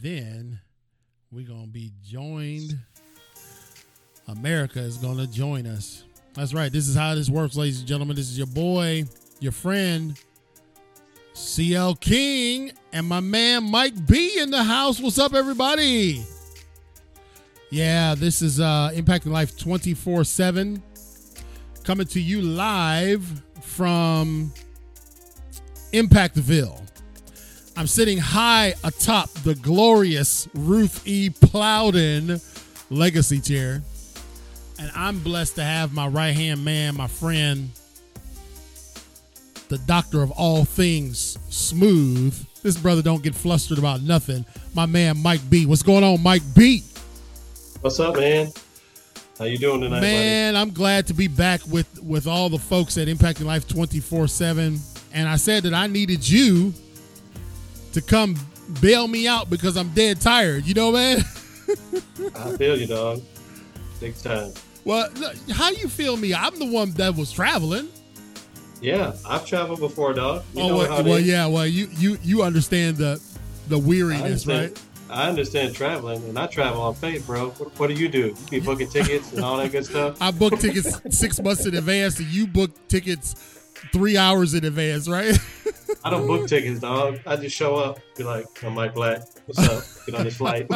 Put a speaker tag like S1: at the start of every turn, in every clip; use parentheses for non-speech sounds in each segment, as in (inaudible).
S1: then we're gonna be joined. America is gonna join us. That's right. This is how this works, ladies and gentlemen. This is your boy, your friend, CL King, and my man Mike B in the house. What's up, everybody? Yeah, this is uh Impacting Life 24-7. Coming to you live from Impactville. I'm sitting high atop the glorious Ruth E. Plowden legacy chair. And I'm blessed to have my right hand man, my friend, the doctor of all things smooth. This brother don't get flustered about nothing. My man Mike B. What's going on, Mike B?
S2: What's up, man? How you doing tonight,
S1: Man,
S2: buddy?
S1: I'm glad to be back with with all the folks at Impacting Life 24/7. And I said that I needed you to come bail me out because I'm dead tired. You know, man. (laughs)
S2: I feel you, dog. Big time.
S1: Well, how you feel me? I'm the one that was traveling.
S2: Yeah, I've traveled before, dog. You
S1: oh, well, well yeah. Well, you you you understand the the
S2: I
S1: weariness,
S2: understand,
S1: right?
S2: I understand traveling, and I travel on faith, bro. What, what do you do? You be booking tickets and all that good stuff. (laughs)
S1: I booked tickets six months in advance, and you book tickets three hours in advance, right? (laughs)
S2: I don't book tickets, dog. I just show up. Be like, I'm Mike Black. What's up? Get on this flight. (laughs)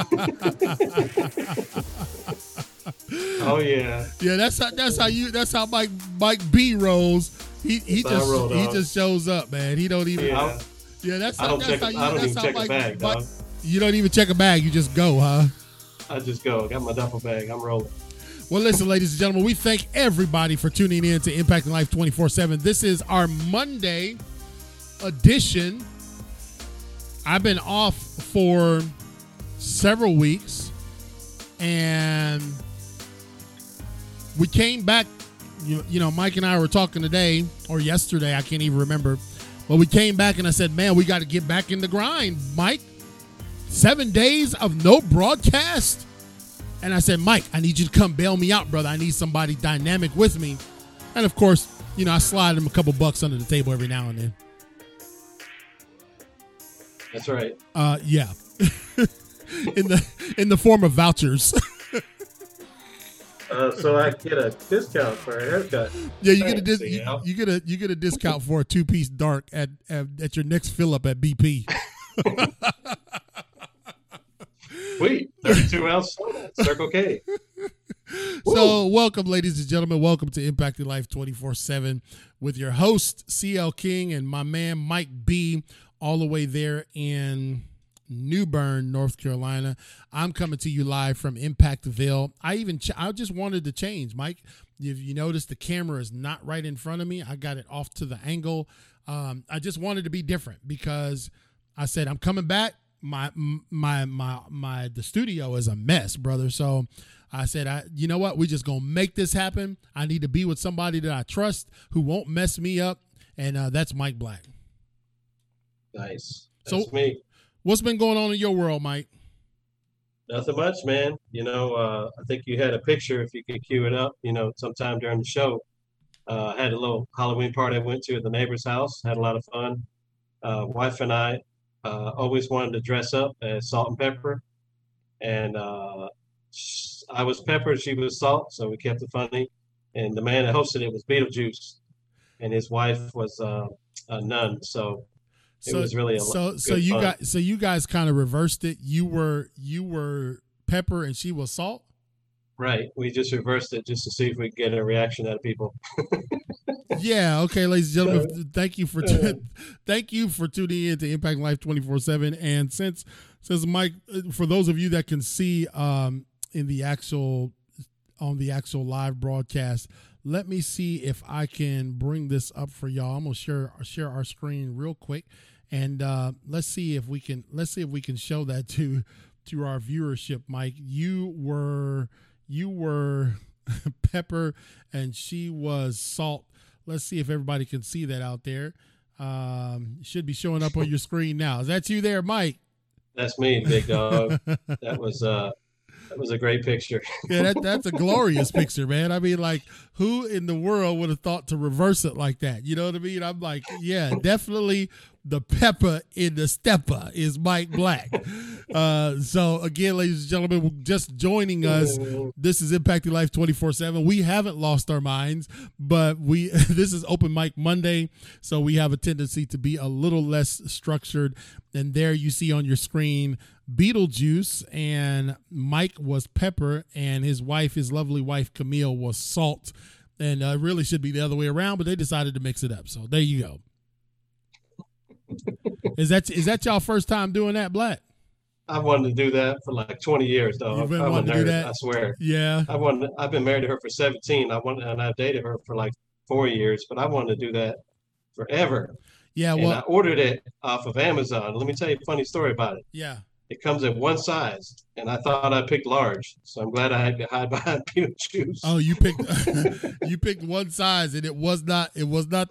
S2: oh yeah.
S1: Yeah, that's how that's how you that's how Mike Mike B rolls. He he
S2: That's
S1: just
S2: roll,
S1: he just shows up, man. He don't even
S2: Yeah.
S1: yeah. that's
S2: I
S1: how
S2: don't
S1: that's
S2: check.
S1: how
S2: I don't
S1: that's
S2: even check a
S1: Mike,
S2: bag,
S1: Mike-
S2: dog.
S1: you don't even check a bag. You just go, huh?
S2: I just go. Got my duffel bag. I'm rolling.
S1: Well, listen, ladies and gentlemen, we thank everybody for tuning in to Impacting Life 24 7. This is our Monday edition. I've been off for several weeks and we came back. You, you know, Mike and I were talking today or yesterday, I can't even remember. But we came back and I said, man, we got to get back in the grind, Mike. Seven days of no broadcast. And I said, Mike, I need you to come bail me out, brother. I need somebody dynamic with me. And of course, you know, I slide him a couple bucks under the table every now and then.
S2: That's right.
S1: Uh, yeah, (laughs) in the in the form of vouchers. (laughs)
S2: Uh, so I get a discount for a haircut.
S1: yeah, you get a dis- you, you get a you get a discount for a two piece dark at, at at your next fill up at BP.
S2: Sweet. (laughs) 32 ounce. Circle K.
S1: So, welcome, ladies and gentlemen. Welcome to Impacting Life 24 7 with your host, CL King, and my man, Mike B, all the way there in New Bern, North Carolina. I'm coming to you live from Impactville. I even, ch- I just wanted to change, Mike. If you notice, the camera is not right in front of me, I got it off to the angle. Um, I just wanted to be different because I said, I'm coming back. My, my, my, my, the studio is a mess, brother. So, I said, I, you know what? We're just gonna make this happen. I need to be with somebody that I trust who won't mess me up, and uh, that's Mike Black.
S2: Nice.
S1: So-
S2: me.
S1: What's been going on in your world, Mike?
S2: Nothing much, man. You know, uh, I think you had a picture, if you could cue it up, you know, sometime during the show. Uh, I had a little Halloween party I went to at the neighbor's house, had a lot of fun. Uh, wife and I uh, always wanted to dress up as salt and pepper. And uh, I was pepper, she was salt, so we kept it funny. And the man that hosted it was Beetlejuice, and his wife was uh, a nun. So it was really a
S1: so so you
S2: fun.
S1: got so you guys kind of reversed it. You were you were pepper and she was salt.
S2: Right. We just reversed it just to see if we could get a reaction out of people. (laughs)
S1: yeah. Okay, ladies and gentlemen, thank you for thank you for tuning in to Impact Life twenty four seven. And since since Mike, uh, for those of you that can see um, in the actual on the actual live broadcast, let me see if I can bring this up for y'all. I'm gonna share share our screen real quick, and uh, let's see if we can let's see if we can show that to to our viewership. Mike, you were you were (laughs) pepper and she was salt. Let's see if everybody can see that out there. Um, should be showing up on your screen now. Is that you there, Mike?
S2: That's me, big dog. (laughs) that was uh that was a great picture. (laughs)
S1: yeah, that, that's a glorious picture, man. I mean, like, who in the world would have thought to reverse it like that? You know what I mean? I'm like, yeah, definitely the pepper in the stepper is Mike Black. uh, so again, ladies and gentlemen, just joining us. This is Impacting Life 24-7. We haven't lost our minds, but we (laughs) this is open mic Monday, so we have a tendency to be a little less structured. And there you see on your screen Beetlejuice and Mike was pepper and his wife, his lovely wife Camille was salt. And uh, really should be the other way around, but they decided to mix it up. So there you go (laughs) is that is that y'all first time doing that, Black?
S2: I wanted to do that for like 20 years, though.
S1: You've been
S2: I'm a
S1: wanting to do that?
S2: I swear.
S1: Yeah.
S2: I wanted. I've been married to her for 17. I wanted, and I dated her for like four years, but I wanted to do that forever.
S1: Yeah.
S2: and I ordered it off of Amazon. Let me tell you a funny story about it.
S1: Yeah.
S2: It comes in one size, and I thought I picked large, so I'm glad I had to hide (laughs) behind Beetlejuice.
S1: Oh, you picked (laughs) you picked one size, and it was not. It was not.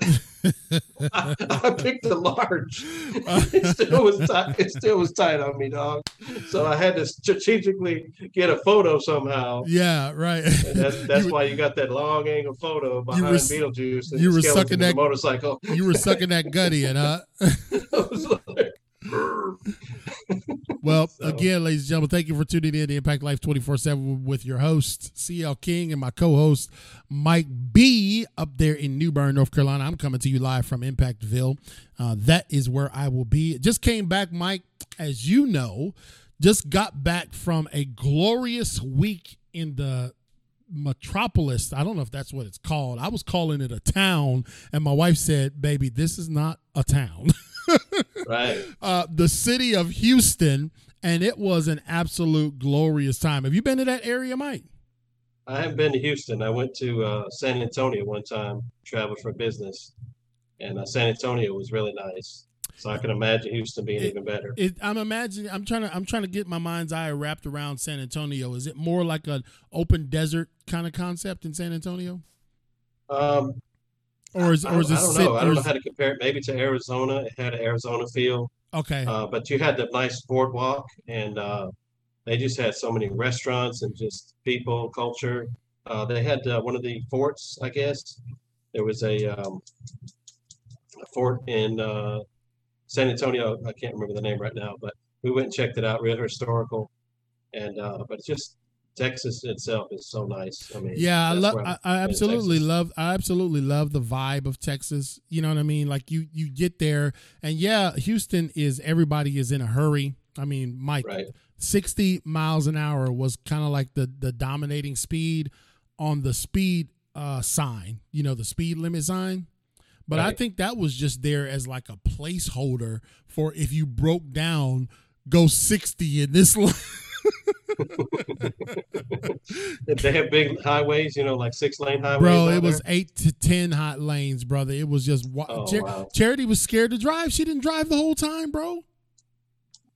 S2: I, (laughs) I picked a large. it still was tight. It still was tight on me, dog. So I had to strategically get a photo somehow.
S1: yeah. Right.
S2: And that's that's
S1: you,
S2: why you got that long angle photo behind
S1: were s-
S2: Beetlejuice and
S1: you were sucking that-
S2: motorcycle.
S1: you were sucking that gutty in, huh?
S2: I was like,
S1: Well,
S2: So-
S1: again, ladies and gentlemen, thank you for tuning in to Impact Life 24 7 with your host, CL King, and my co host, Mike B, up there in New Bern, North Carolina. I'm coming to you live from Impactville. Uh, that is where I will be. Just came back, Mike, as you know, just got back from a glorious week in the metropolis. I don't know if that's what it's called. I was calling it a town, and my wife said, Baby, this is not a town. (laughs)
S2: right. (laughs)
S1: uh, the city of Houston, and it was an absolute glorious time. Have you been to that area, Mike?
S2: I haven't been to Houston. I went to uh, San Antonio one time, traveled for business, and uh, San Antonio was really nice. So I can imagine Houston being
S1: It-
S2: even better.
S1: It, I'm imagining. I'm trying to. I'm trying to get my mind's eye wrapped around San Antonio. Is it more like an open desert kind of concept in San Antonio,
S2: Um,
S1: or is or is
S2: don't,
S1: it?
S2: I don't
S1: sit-
S2: know. I don't know how to compare it. Maybe to Arizona. It had an Arizona feel.
S1: okay.
S2: Uh, but you had the nice boardwalk, and uh, they just had so many restaurants and just people, culture. Uh, they had uh, one of the forts, I guess. There was a, um, a fort in uh, San Antonio. I can't remember the name right now, but we went and checked it out. Real historical, and uh, but it's just Texas itself is so nice. I mean,
S1: Yeah, I love. I, I absolutely love. I absolutely love the vibe of Texas. You know what I mean? Like you, you get there, and yeah, Houston is everybody is in a hurry. I mean, Mike,
S2: Right.
S1: 60 miles an hour was kind of like the the dominating speed on the speed uh sign you know the speed limit sign but i
S2: Right. think
S1: think that was just there as like a placeholder for if you broke down go 60 in this (laughs) line
S2: they have big highways? You know, like six lane highways.
S1: bro it was
S2: there?
S1: eight to ten hot lanes brother it was just wa-
S2: Oh,
S1: Char-
S2: wow.
S1: charity was scared to drive she didn't drive the whole time bro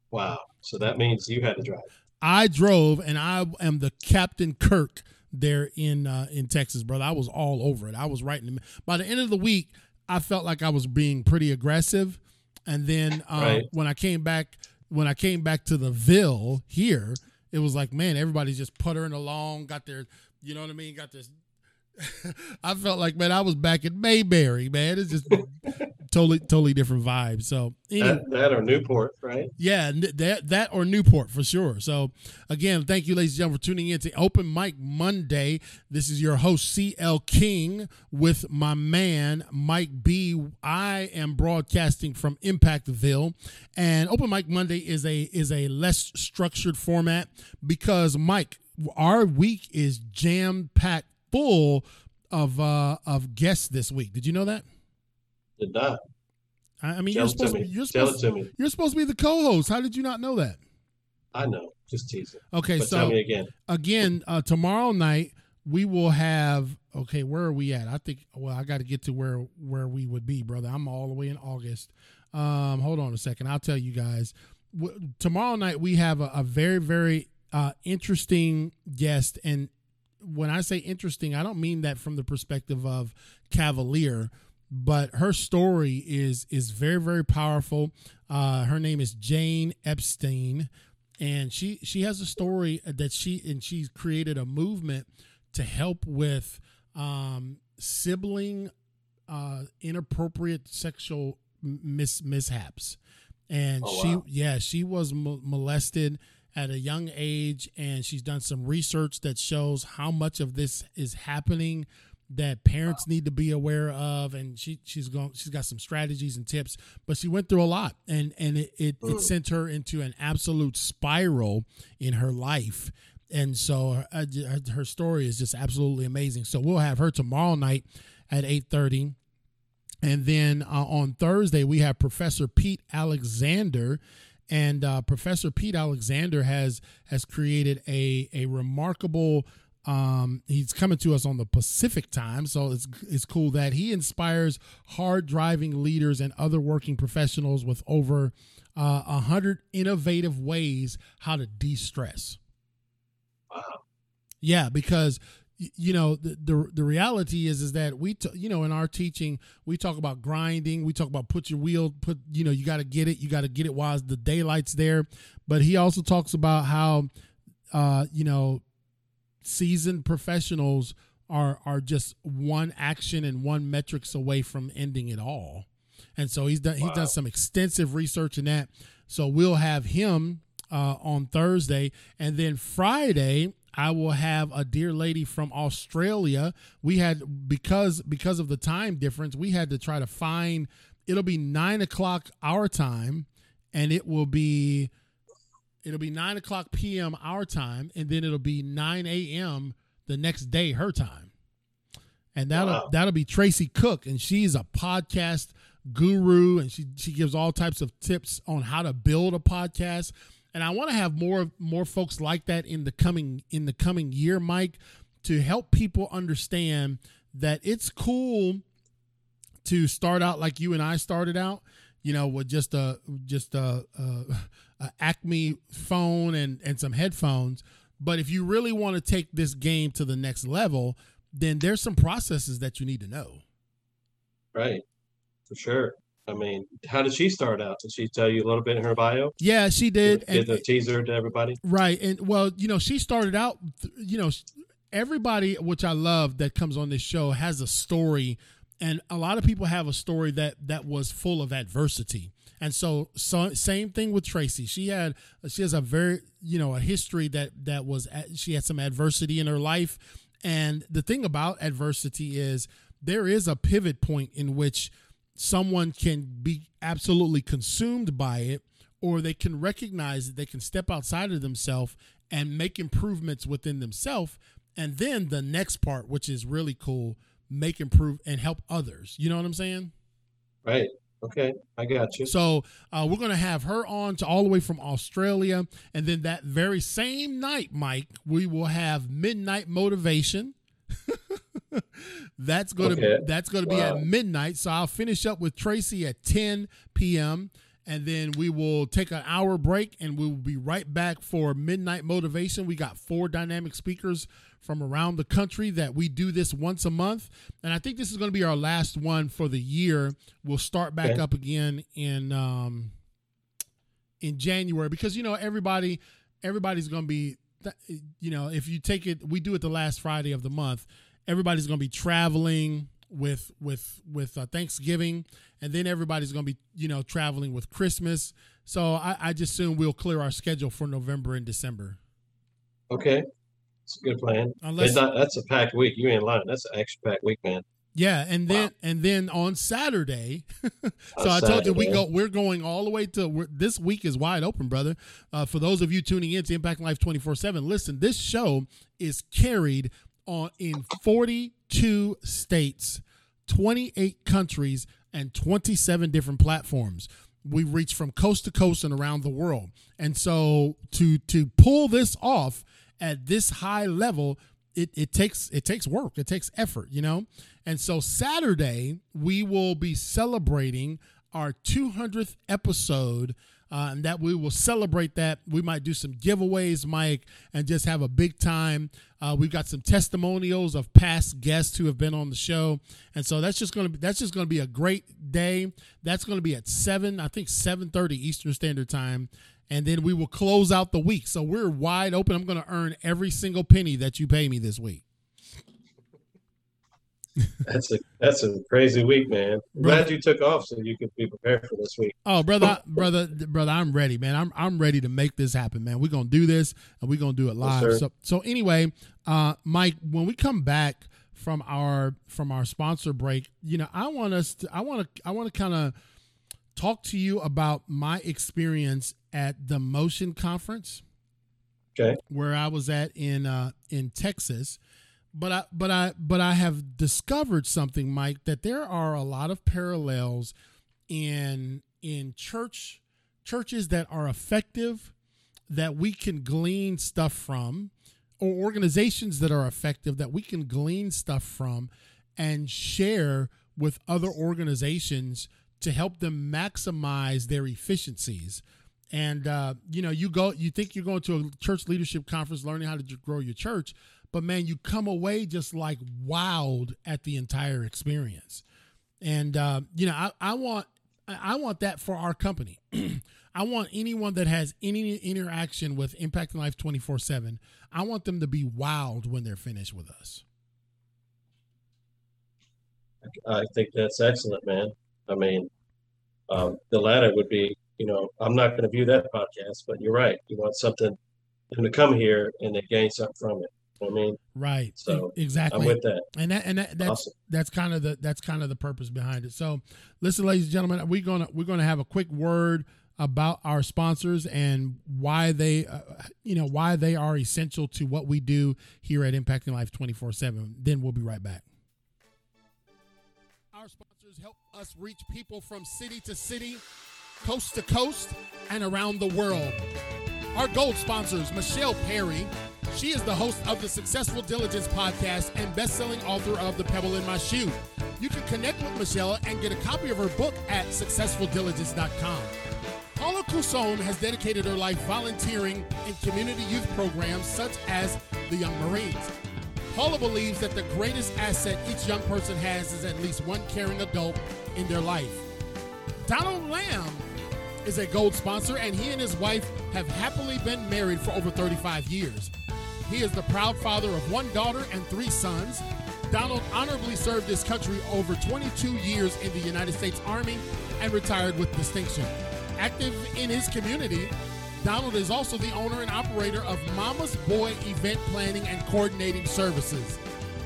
S2: Wow. So that means you had to drive.
S1: I drove, and I am the Captain Kirk there in uh, in Texas, brother. I was all over it. I was right in the. By the end of the week, I felt like I was being pretty aggressive, and then um,
S2: Right.
S1: when I came back, when I came back to the Ville here, it was like, man, everybody's just puttering along, got their, you know what I mean, got this. (laughs) I felt like, man, I was back in Mayberry, man. It's just totally, totally different vibe. So, anyway,
S2: That, that or Newport, right?
S1: yeah, that that or Newport for sure. So again, thank you, ladies and gentlemen, for tuning in to Open Mic Monday. This is your host CL King with my man Mike B. I am broadcasting from Impactville, and Open Mic Monday is a is a less structured format because Mike, our week is jam packed full of uh of guests this week. Did you know that?
S2: Did not.
S1: I I mean,
S2: Tell
S1: you're supposed to
S2: me.
S1: be, you're
S2: Tell
S1: supposed
S2: it to me.
S1: you're supposed to be the co-host. How did you not know that?
S2: I know. Just teasing.
S1: Okay,
S2: But
S1: so
S2: again.
S1: again, uh, tomorrow night we will have. Okay, where are we at? I think. Well, I got to get to where where we would be, brother. I'm all the way in August. Um, hold on a second. I'll tell you guys. W- tomorrow night we have a, a very very uh, interesting guest, and when I say interesting, I don't mean that from the perspective of cavalier, but her story is is very very powerful. Uh, her name is Jane Epstein, and she she has a story that she and she's created a movement to help with um, sibling uh, inappropriate sexual mis- mishaps, and
S2: Oh,
S1: she
S2: wow.
S1: yeah she was mo- molested at a young age, and she's done some research that shows how much of this is happening that parents need to be aware of and she she's going she's got some strategies and tips but she went through a lot and and it it, it sent her into an absolute spiral in her life and so uh, her, her story is just absolutely amazing. So we'll have her tomorrow night at 8:30 and then uh, on Thursday we have Professor Pete Alexander and uh, Professor Pete Alexander has has created a a remarkable um, he's coming to us on the Pacific time, so it's it's cool that he inspires hard driving leaders and other working professionals with over uh, a uh, hundred innovative ways how to de-stress.
S2: Wow.
S1: Yeah, because you know the, the the reality is is that we t- you know in our teaching we talk about grinding we talk about put your wheel put you know you got to get it you got to get it while the daylight's there. But he also talks about how uh you know seasoned professionals are are just one action and one metrics away from ending it all. And so he's done he's done some extensive research in that. So we'll have him uh, on Thursday, and then Friday I will have a dear lady from Australia. We had because because of the time difference, we had to try to find. It'll be nine o'clock our time, and it will be it'll be nine o'clock p.m. our time, and then it'll be nine a.m. the next day her time, and that'll
S2: Wow.
S1: that'll be Tracy Cook, and she's a podcast guru, and she she gives all types of tips on how to build a podcast. And I want to have more more folks like that in the coming in the coming year, Mike, to help people understand that it's cool to start out like you and I started out, you know, with just a just a, a, a Acme phone and and some headphones. But if you really want to take this game to the next level, then there's some processes that you need to know.
S2: Right. For sure. I mean, how did she start out? Did she tell you a little bit in her bio?
S1: Yeah, she did.
S2: Give
S1: And,
S2: the teaser to everybody.
S1: Right. And well, you know, she started out, you know, everybody, which I love that comes on this show has a story. And a lot of people have a story that that was full of adversity. And so, so same thing with Tracy. She had she has a very you know a history that that was she had some adversity in her life. And the thing about adversity is there is a pivot point in which someone can be absolutely consumed by it or they can recognize that they can step outside of themselves and make improvements within themselves and then the next part which is really cool make improve and help others you know what i'm saying
S2: Right. Okay. I got you.
S1: so uh, we're going to have her on to all the way from australia and then that very same night mike we will have midnight motivation (laughs) that's going to
S2: Okay.
S1: that's going to be at midnight so i'll finish up with tracy at 10 p.m and then we will take an hour break and we will be right back for midnight motivation we got four dynamic speakers from around the country that we do this once a month and i think this is going to be our last one for the year we'll start back
S2: Okay.
S1: up again in um in january because you know everybody everybody's going to be you know if you take it we do it the last friday of the month everybody's going to be traveling with with with uh, thanksgiving and then everybody's going to be you know traveling with christmas so I, I just assume we'll clear our schedule for november and december
S2: Okay. It's a good plan.
S1: unless
S2: not, that's a packed week. You ain't lying. That's an action packed week, man.
S1: yeah and then
S2: Wow.
S1: and then on saturday (laughs) so
S2: On
S1: I told you we go. We're going all the way to this week is wide open, brother. Uh, for those of you tuning in to Impact Life twenty four seven, listen. This show is carried on in forty two states, twenty eight countries, and twenty seven different platforms. We reach from coast to coast and around the world, and so to to pull this off at this high level it, it takes it takes work. It takes effort you know? And so saturday we will be celebrating our 200th episode uh, and that we will celebrate that we might do some giveaways mike and just have a big time uh, we've got some testimonials of past guests who have been on the show and so that's just to be that's just to be a great day that's to be at 7 i think 7.30 eastern standard time and then we will close out the week. So we're wide open. I'm going to earn every single penny that you pay me this week.
S2: That's a that's a crazy week, man. I'm glad you took off so you could be prepared for this week.
S1: Oh, brother, (laughs) brother, brother, I'm ready, man. I'm I'm ready to make this happen, man. We're gonna do this and we're gonna do it live. Yes, so so anyway, uh, Mike, when we come back from our from our sponsor break, you know, I want us to I want to I want to kind of talk to you about my experience at the Motion Conference.
S2: Okay.
S1: Where I was at in uh in Texas but I but I but I have discovered something, Mike, that there are a lot of parallels in in church churches that are effective that we can glean stuff from or organizations that are effective that we can glean stuff from and share with other organizations to help them maximize their efficiencies. And uh, you know you go you think you're going to a church leadership conference learning how to grow your church but man, you come away just like wowed at the entire experience. And uh, you know, I, I want I want that for our company. (clears throat) I want anyone that has any interaction with Impacting Life 24 7, I want them to be wowed when they're finished with us.
S2: I think that's excellent, man. I mean, um, the latter would be, you know, I'm not going to view that podcast, but you're right. You want something them to come here and they gain something from it. I mean,
S1: right. So exactly.
S2: I'm with that.
S1: And that and that, that's awesome. that's kind of the that's kind of the purpose behind it. So, listen, ladies and gentlemen, we're gonna we're gonna have a quick word about our sponsors and why they uh, you know why they are essential to what we do here at Impacting Life 24/7. Then we'll be right back. Our sponsors help us reach people from city to city, coast to coast, and around the world. Our gold sponsors, Michelle Perry. She is the host of the Successful Diligence podcast and best-selling author of The Pebble in My Shoe. You can connect with Michelle and get a copy of her book at successfuldiligence.com. Paula Cousson has dedicated her life volunteering in community youth programs such as the Young Marines. Paula believes that the greatest asset each young person has is at least one caring adult in their life. Donald Lamb is a gold sponsor, and he and his wife have happily been married for over 35 years. He is the proud father of one daughter and three sons. Donald honorably served his country over 22 years in the United States Army and retired with distinction. Active in his community, Donald is also the owner and operator of Mama's Boy Event Planning and Coordinating Services.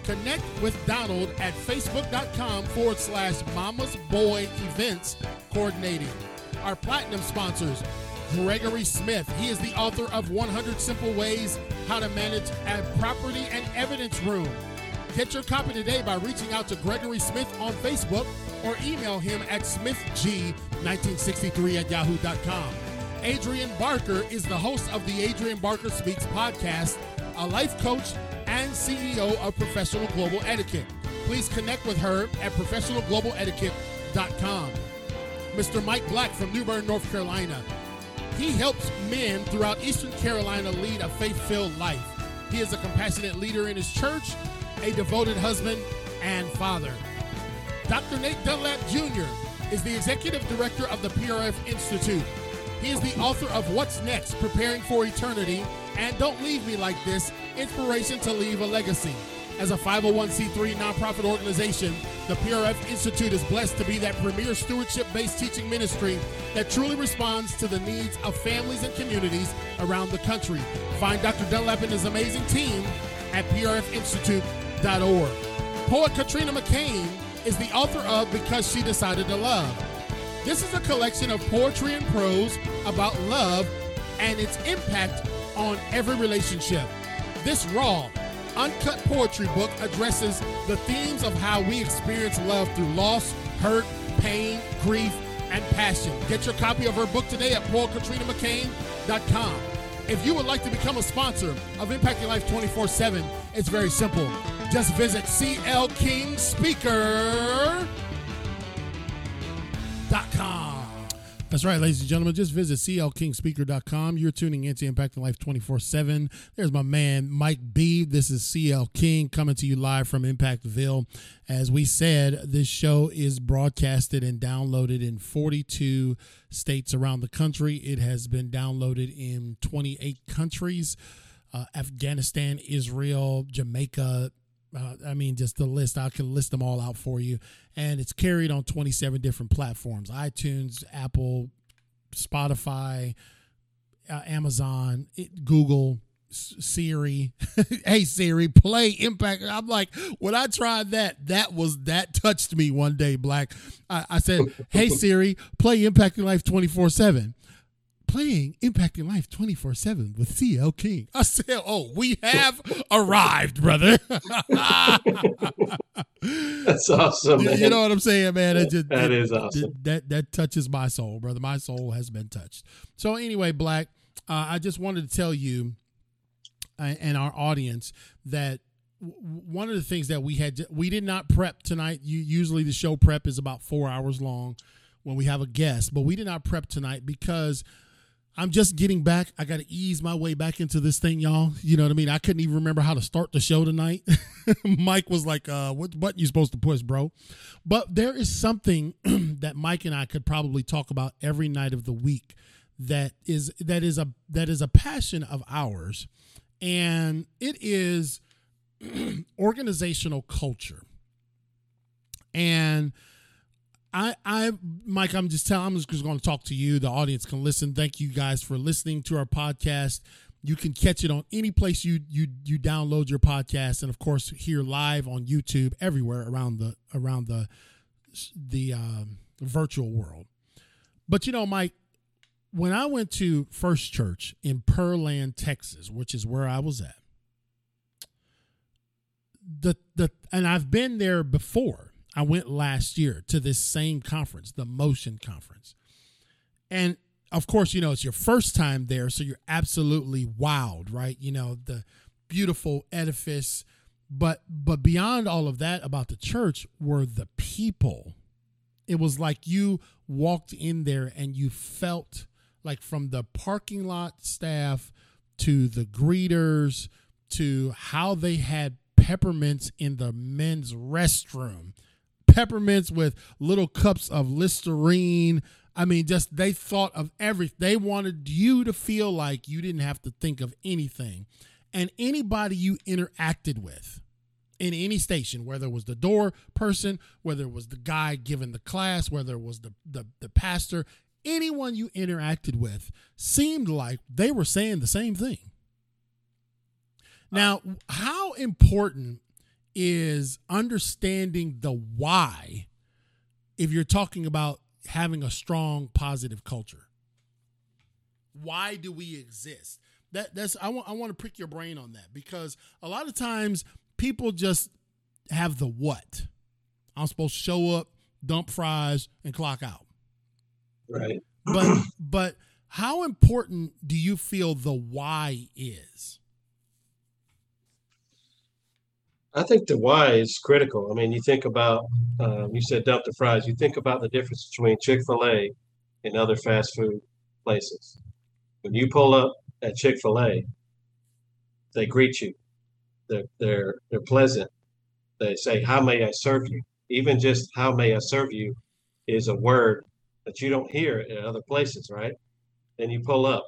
S1: Connect with Donald at facebook.com forward slash Mama's Boy Events Coordinating our platinum sponsors, Gregory Smith. He is the author of 100 Simple Ways How to Manage a Property and Evidence Room. Get your copy today by reaching out to Gregory Smith on Facebook or email him at smithg1963 at yahoo.com. Adrian Barker is the host of the Adrian Barker Speaks podcast, a life coach and CEO of Professional Global Etiquette. Please connect with her at professionalglobaletiquette.com. Mr. Mike Black from New Bern, North Carolina. He helps men throughout Eastern Carolina lead a faith filled life. He is a compassionate leader in his church, a devoted husband, and father. Dr. Nate Dunlap Jr. is the executive director of the PRF Institute. He is the author of What's Next Preparing for Eternity and Don't Leave Me Like This Inspiration to Leave a Legacy. As a 501c3 nonprofit organization, the PRF Institute is blessed to be that premier stewardship based teaching ministry that truly responds to the needs of families and communities around the country. Find Dr. Dunlap and his amazing team at prfinstitute.org. Poet Katrina McCain is the author of Because She Decided to Love. This is a collection of poetry and prose about love and its impact on every relationship. This raw, uncut poetry book addresses the themes of how we experience love through loss, hurt, pain, grief, and passion. Get your copy of her book today at poetkatrinamccain.com. If you would like to become a sponsor of Impacting Life 24 7, it's very simple. Just visit clkingspeaker.com. That's right, ladies and gentlemen. Just visit clkingspeaker.com. You're tuning into Impacting Life 24 7. There's my man, Mike B. This is CL King coming to you live from Impactville. As we said, this show is broadcasted and downloaded in 42 states around the country. It has been downloaded in 28 countries uh, Afghanistan, Israel, Jamaica, Uh, I mean, just the list. I can list them all out for you, and it's carried on 27 different platforms: iTunes, Apple, Spotify, uh, Amazon, it, Google, Siri. (laughs) hey Siri, play Impact. I'm like, when I tried that, that was that touched me one day. Black. I, I said, (laughs) hey Siri, play Impact Your Life 24 seven playing Impacting Life 24 7 with CL King. I said, Oh, we have arrived, brother. (laughs)
S2: That's awesome. Man.
S1: You know what I'm saying, man? It just,
S2: that
S1: it,
S2: is awesome.
S1: That, that touches my soul, brother. My soul has been touched. So, anyway, Black, uh, I just wanted to tell you uh, and our audience that one of the things that we had we did not prep tonight you usually the show prep is about four hours long when we have a guest but we did not prep tonight because I'm just getting back. I got to ease my way back into this thing, y'all. You know what I mean? I couldn't even remember how to start the show tonight. (laughs) Mike was like, uh, what button you supposed to push, bro? But there is something (clears throat) that Mike and I could probably talk about every night of the week that is that is a that is a passion of ours. And it is (clears throat) organizational culture. And I, I, Mike, I'm just telling, I'm just going to talk to you. The audience can listen. Thank you guys for listening to our podcast. You can catch it on any place you you you download your podcast, and of course, here live on YouTube everywhere around the around the the um, virtual world. But you know, Mike, when I went to First Church in Pearland, Texas, which is where I was at, the the and I've been there before I went last year to this same conference, the Motion Conference. And of course, you know, it's your first time there, so you're absolutely wowed, right? You know, the beautiful edifice, but but beyond all of that about the church were the people. It was like you walked in there and you felt like from the parking lot staff to the greeters to how they had peppermints in the men's restroom peppermints with little cups of Listerine. I mean, just they thought of everything. They wanted you to feel like you didn't have to think of anything. And anybody you interacted with in any station, whether it was the door person, whether it was the guy giving the class, whether it was the, the, the pastor, anyone you interacted with seemed like they were saying the same thing. Now, how important is understanding the why if you're talking about having a strong positive culture. Why do we exist? That that's I want I want to prick your brain on that because a lot of times people just have the what. I'm supposed to show up, dump fries, and clock out.
S2: Right.
S1: But but how important do you feel the why is?
S2: I think the why is critical. I mean, you think about, um, you said dump the fries. You think about the difference between Chick fil A and other fast food places. When you pull up at Chick fil A, they greet you. They're, they're, they're pleasant. They say, How may I serve you? Even just how may I serve you is a word that you don't hear at other places, right? Then you pull up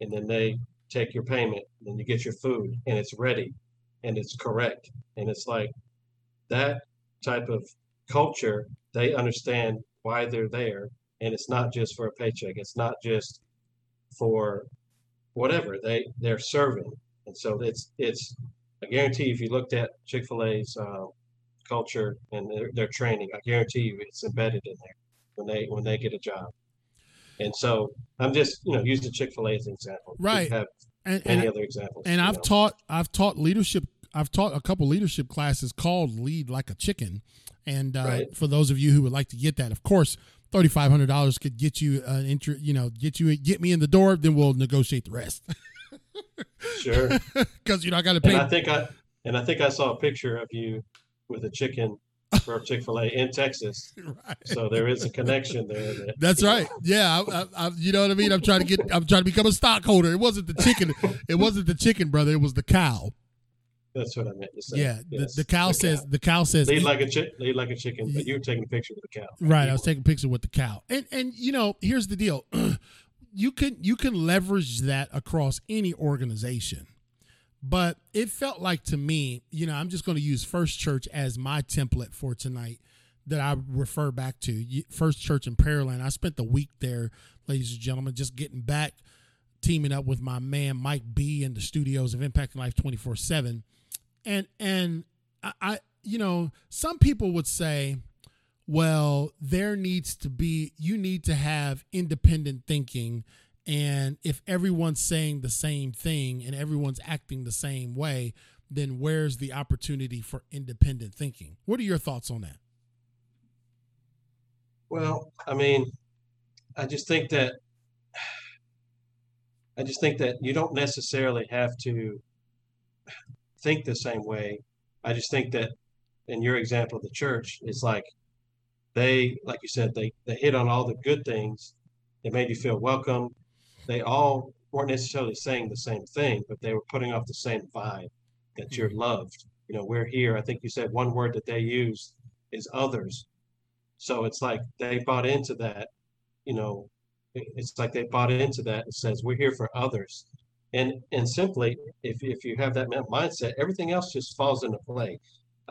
S2: and then they take your payment, and then you get your food and it's ready and it's correct. And it's like that type of culture, they understand why they're there. And it's not just for a paycheck. It's not just for whatever they they're serving. And so it's it's I guarantee if you looked at Chick Fil A's uh, culture and their, their training, I guarantee you it's embedded in there when they when they get a job. And so I'm just you know using Chick Fil A as an example.
S1: Right.
S2: have
S1: and,
S2: many
S1: and,
S2: other examples.
S1: And I've
S2: know.
S1: taught I've taught leadership I've taught a couple leadership classes called Lead Like a Chicken. And uh,
S2: Right.
S1: for those of you who would like to get that, of course, thirty five hundred dollars could get you an intro, you know, get you get me in the door. Then we'll negotiate the rest. (laughs)
S2: Sure.
S1: because you know I got to pay.
S2: And I think I and I think I saw a picture of you with a chicken for Chick Fil A in Texas. (laughs)
S1: Right.
S2: So there is a connection there. That,
S1: That's right. Yeah, I, I, I, you know what I mean. I'm trying to get. I'm trying to become a stockholder. It wasn't the chicken. It wasn't the chicken, brother. It was the cow.
S2: That's what I meant to say.
S1: Yeah,
S2: Yes,
S1: the, the cow says. The cow says.
S2: lead like a chick, lead like a chicken. But you were taking a picture with the cow.
S1: Right, I was taking a picture with the cow, and and you know, here's the deal: (clears throat) you can you can leverage that across any organization, But it felt like to me, you know, I'm just going to use First Church as my template for tonight that I refer back to. First Church in Pearland. I spent the week there, ladies and gentlemen, just getting back, teaming up with my man Mike B in the studios of Impacting Life 24 7. And and I, I you know, some people would say, well, there needs to be you need to have independent thinking and if everyone's saying the same thing and everyone's acting the same way, then where's the opportunity for independent thinking? What are your thoughts on that?
S2: Well, I mean, I just think that I just think that you don't necessarily have to think the same way. I just think that in your example of the church, it's like they, like you said, they they hit on all the good things. They made you feel welcome they all weren't necessarily saying the same thing, but they were putting off the same vibe that you're mm-hmm. loved. You know, we're here. I think you said one word that they use is others. So it's like they bought into that, you know, it's like they bought into that. It says we're here for others. And and simply, if, if you have that mindset, everything else just falls into play.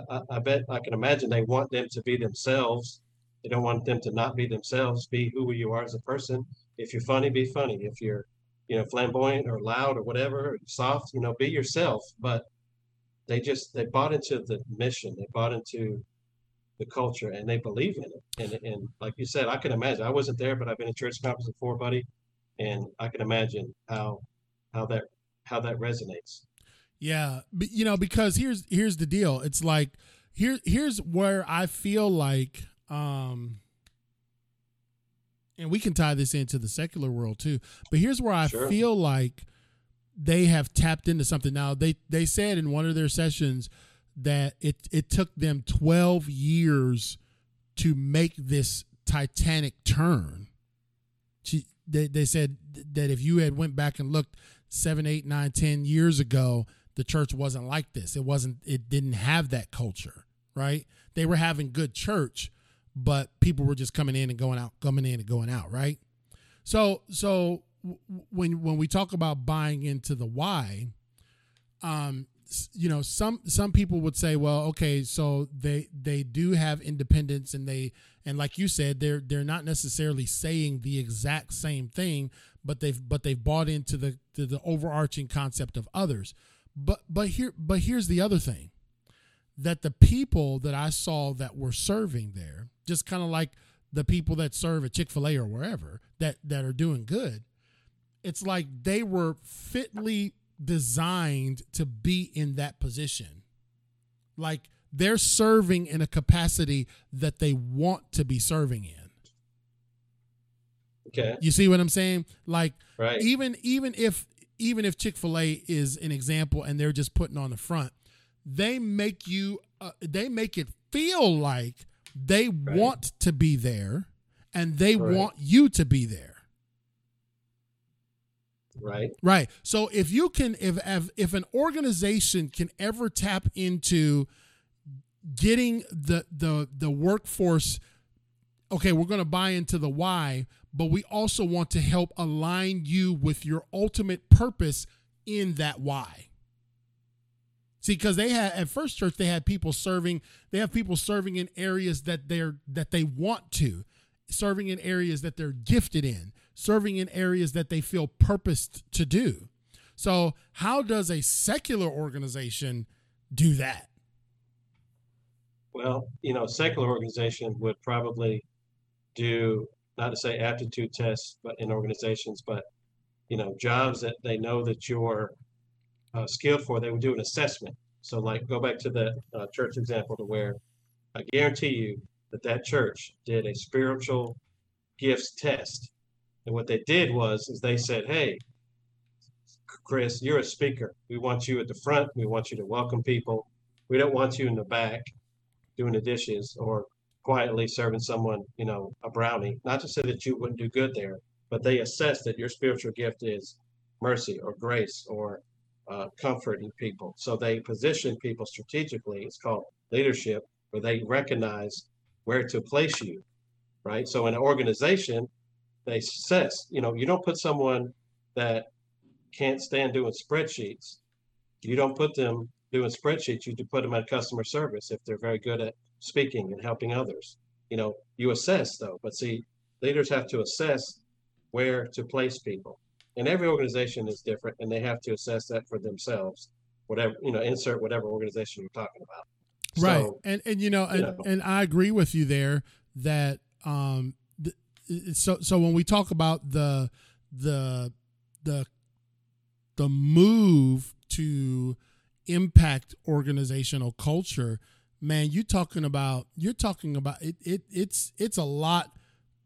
S2: I, I bet I can imagine they want them to be themselves. They don't want them to not be themselves, be who you are as a person if you're funny, be funny. If you're, you know, flamboyant or loud or whatever, soft, you know, be yourself. But they just they bought into the mission. They bought into the culture and they believe in it. And and like you said, I can imagine. I wasn't there, but I've been in church conference before, buddy, and I can imagine how how that how that resonates.
S1: Yeah, but you know, because here's here's the deal. It's like here here's where I feel like um and we can tie this into the secular world too. But here's where I sure. feel like they have tapped into something. Now they they said in one of their sessions that it it took them 12 years to make this titanic turn. She, they, they said that if you had went back and looked seven, eight, nine, ten years ago, the church wasn't like this. It wasn't. It didn't have that culture, right? They were having good church, but people were just coming in and going out, coming in and going out, right? So, so when when we talk about buying into the why, um, you know, some some people would say, well, okay, so they they do have independence, and they and like you said, they're they're not necessarily saying the exact same thing, but they've but they've bought into the to the overarching concept of others. But but here but here's the other thing that the people that I saw that were serving there, just kind of like the people that serve at Chick-fil-A or wherever that that are doing good, it's like they were fitly designed to be in that position. Like they're serving in a capacity that they want to be serving in.
S2: Okay.
S1: You see what I'm saying? Like
S2: right.
S1: even even if even if Chick-fil-A is an example and they're just putting on the front, they make you uh, they make it feel like they right. want to be there and they right. want you to be there
S2: right.
S1: Right. So if you can if if, an organization can ever tap into getting the the the workforce okay we're going to buy into the why but we also want to help align you with your ultimate purpose in that why. See, because they had at First Church, they had people serving. They have people serving in areas that they're that they want to, serving in areas that they're gifted in, serving in areas that they feel purposed to do. So, how does a secular organization do that?
S2: Well, you know, secular organization would probably do not to say aptitude tests, but in organizations, but you know, jobs that they know that you're uh, skilled for, they would do an assessment. So, like, go back to the uh, church example to where I guarantee you that that church did a spiritual gifts test. And what they did was, is they said, "Hey, Chris, you're a speaker. We want you at the front. We want you to welcome people. We don't want you in the back doing the dishes or quietly serving someone, you know, a brownie. Not to say that you wouldn't do good there, but they assess that your spiritual gift is mercy or grace or uh, comforting people. So they position people strategically. It's called leadership, where they recognize where to place you, right? So in an organization, they assess. You know, you don't put someone that can't stand doing spreadsheets. You don't put them doing spreadsheets. You do put them at customer service if they're very good at speaking and helping others. You know, you assess though, but see, leaders have to assess where to place people. And every organization is different and they have to assess that for themselves. Whatever, you know, insert whatever organization you're talking about.
S1: Right. So, and and you know, and, you know, and I agree with you there that um so so when we talk about the the the the move to impact organizational culture man you talking about you're talking about it, it it's it's a lot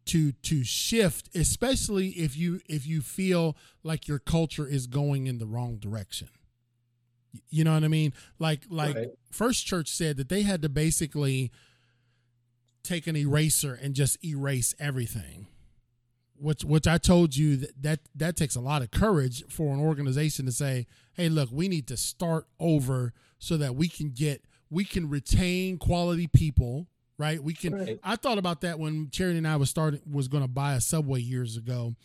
S1: to to shift especially if you if you feel like your culture is going in the wrong direction you know what i mean like like right. first church said that they had to basically take an eraser and just erase everything which which I told you that, that that takes a lot of courage for an organization to say, "Hey, look, we need to start over so that we can get we can retain quality people, right? We can right. I thought about that when Charity and I was starting was going to buy a Subway years ago,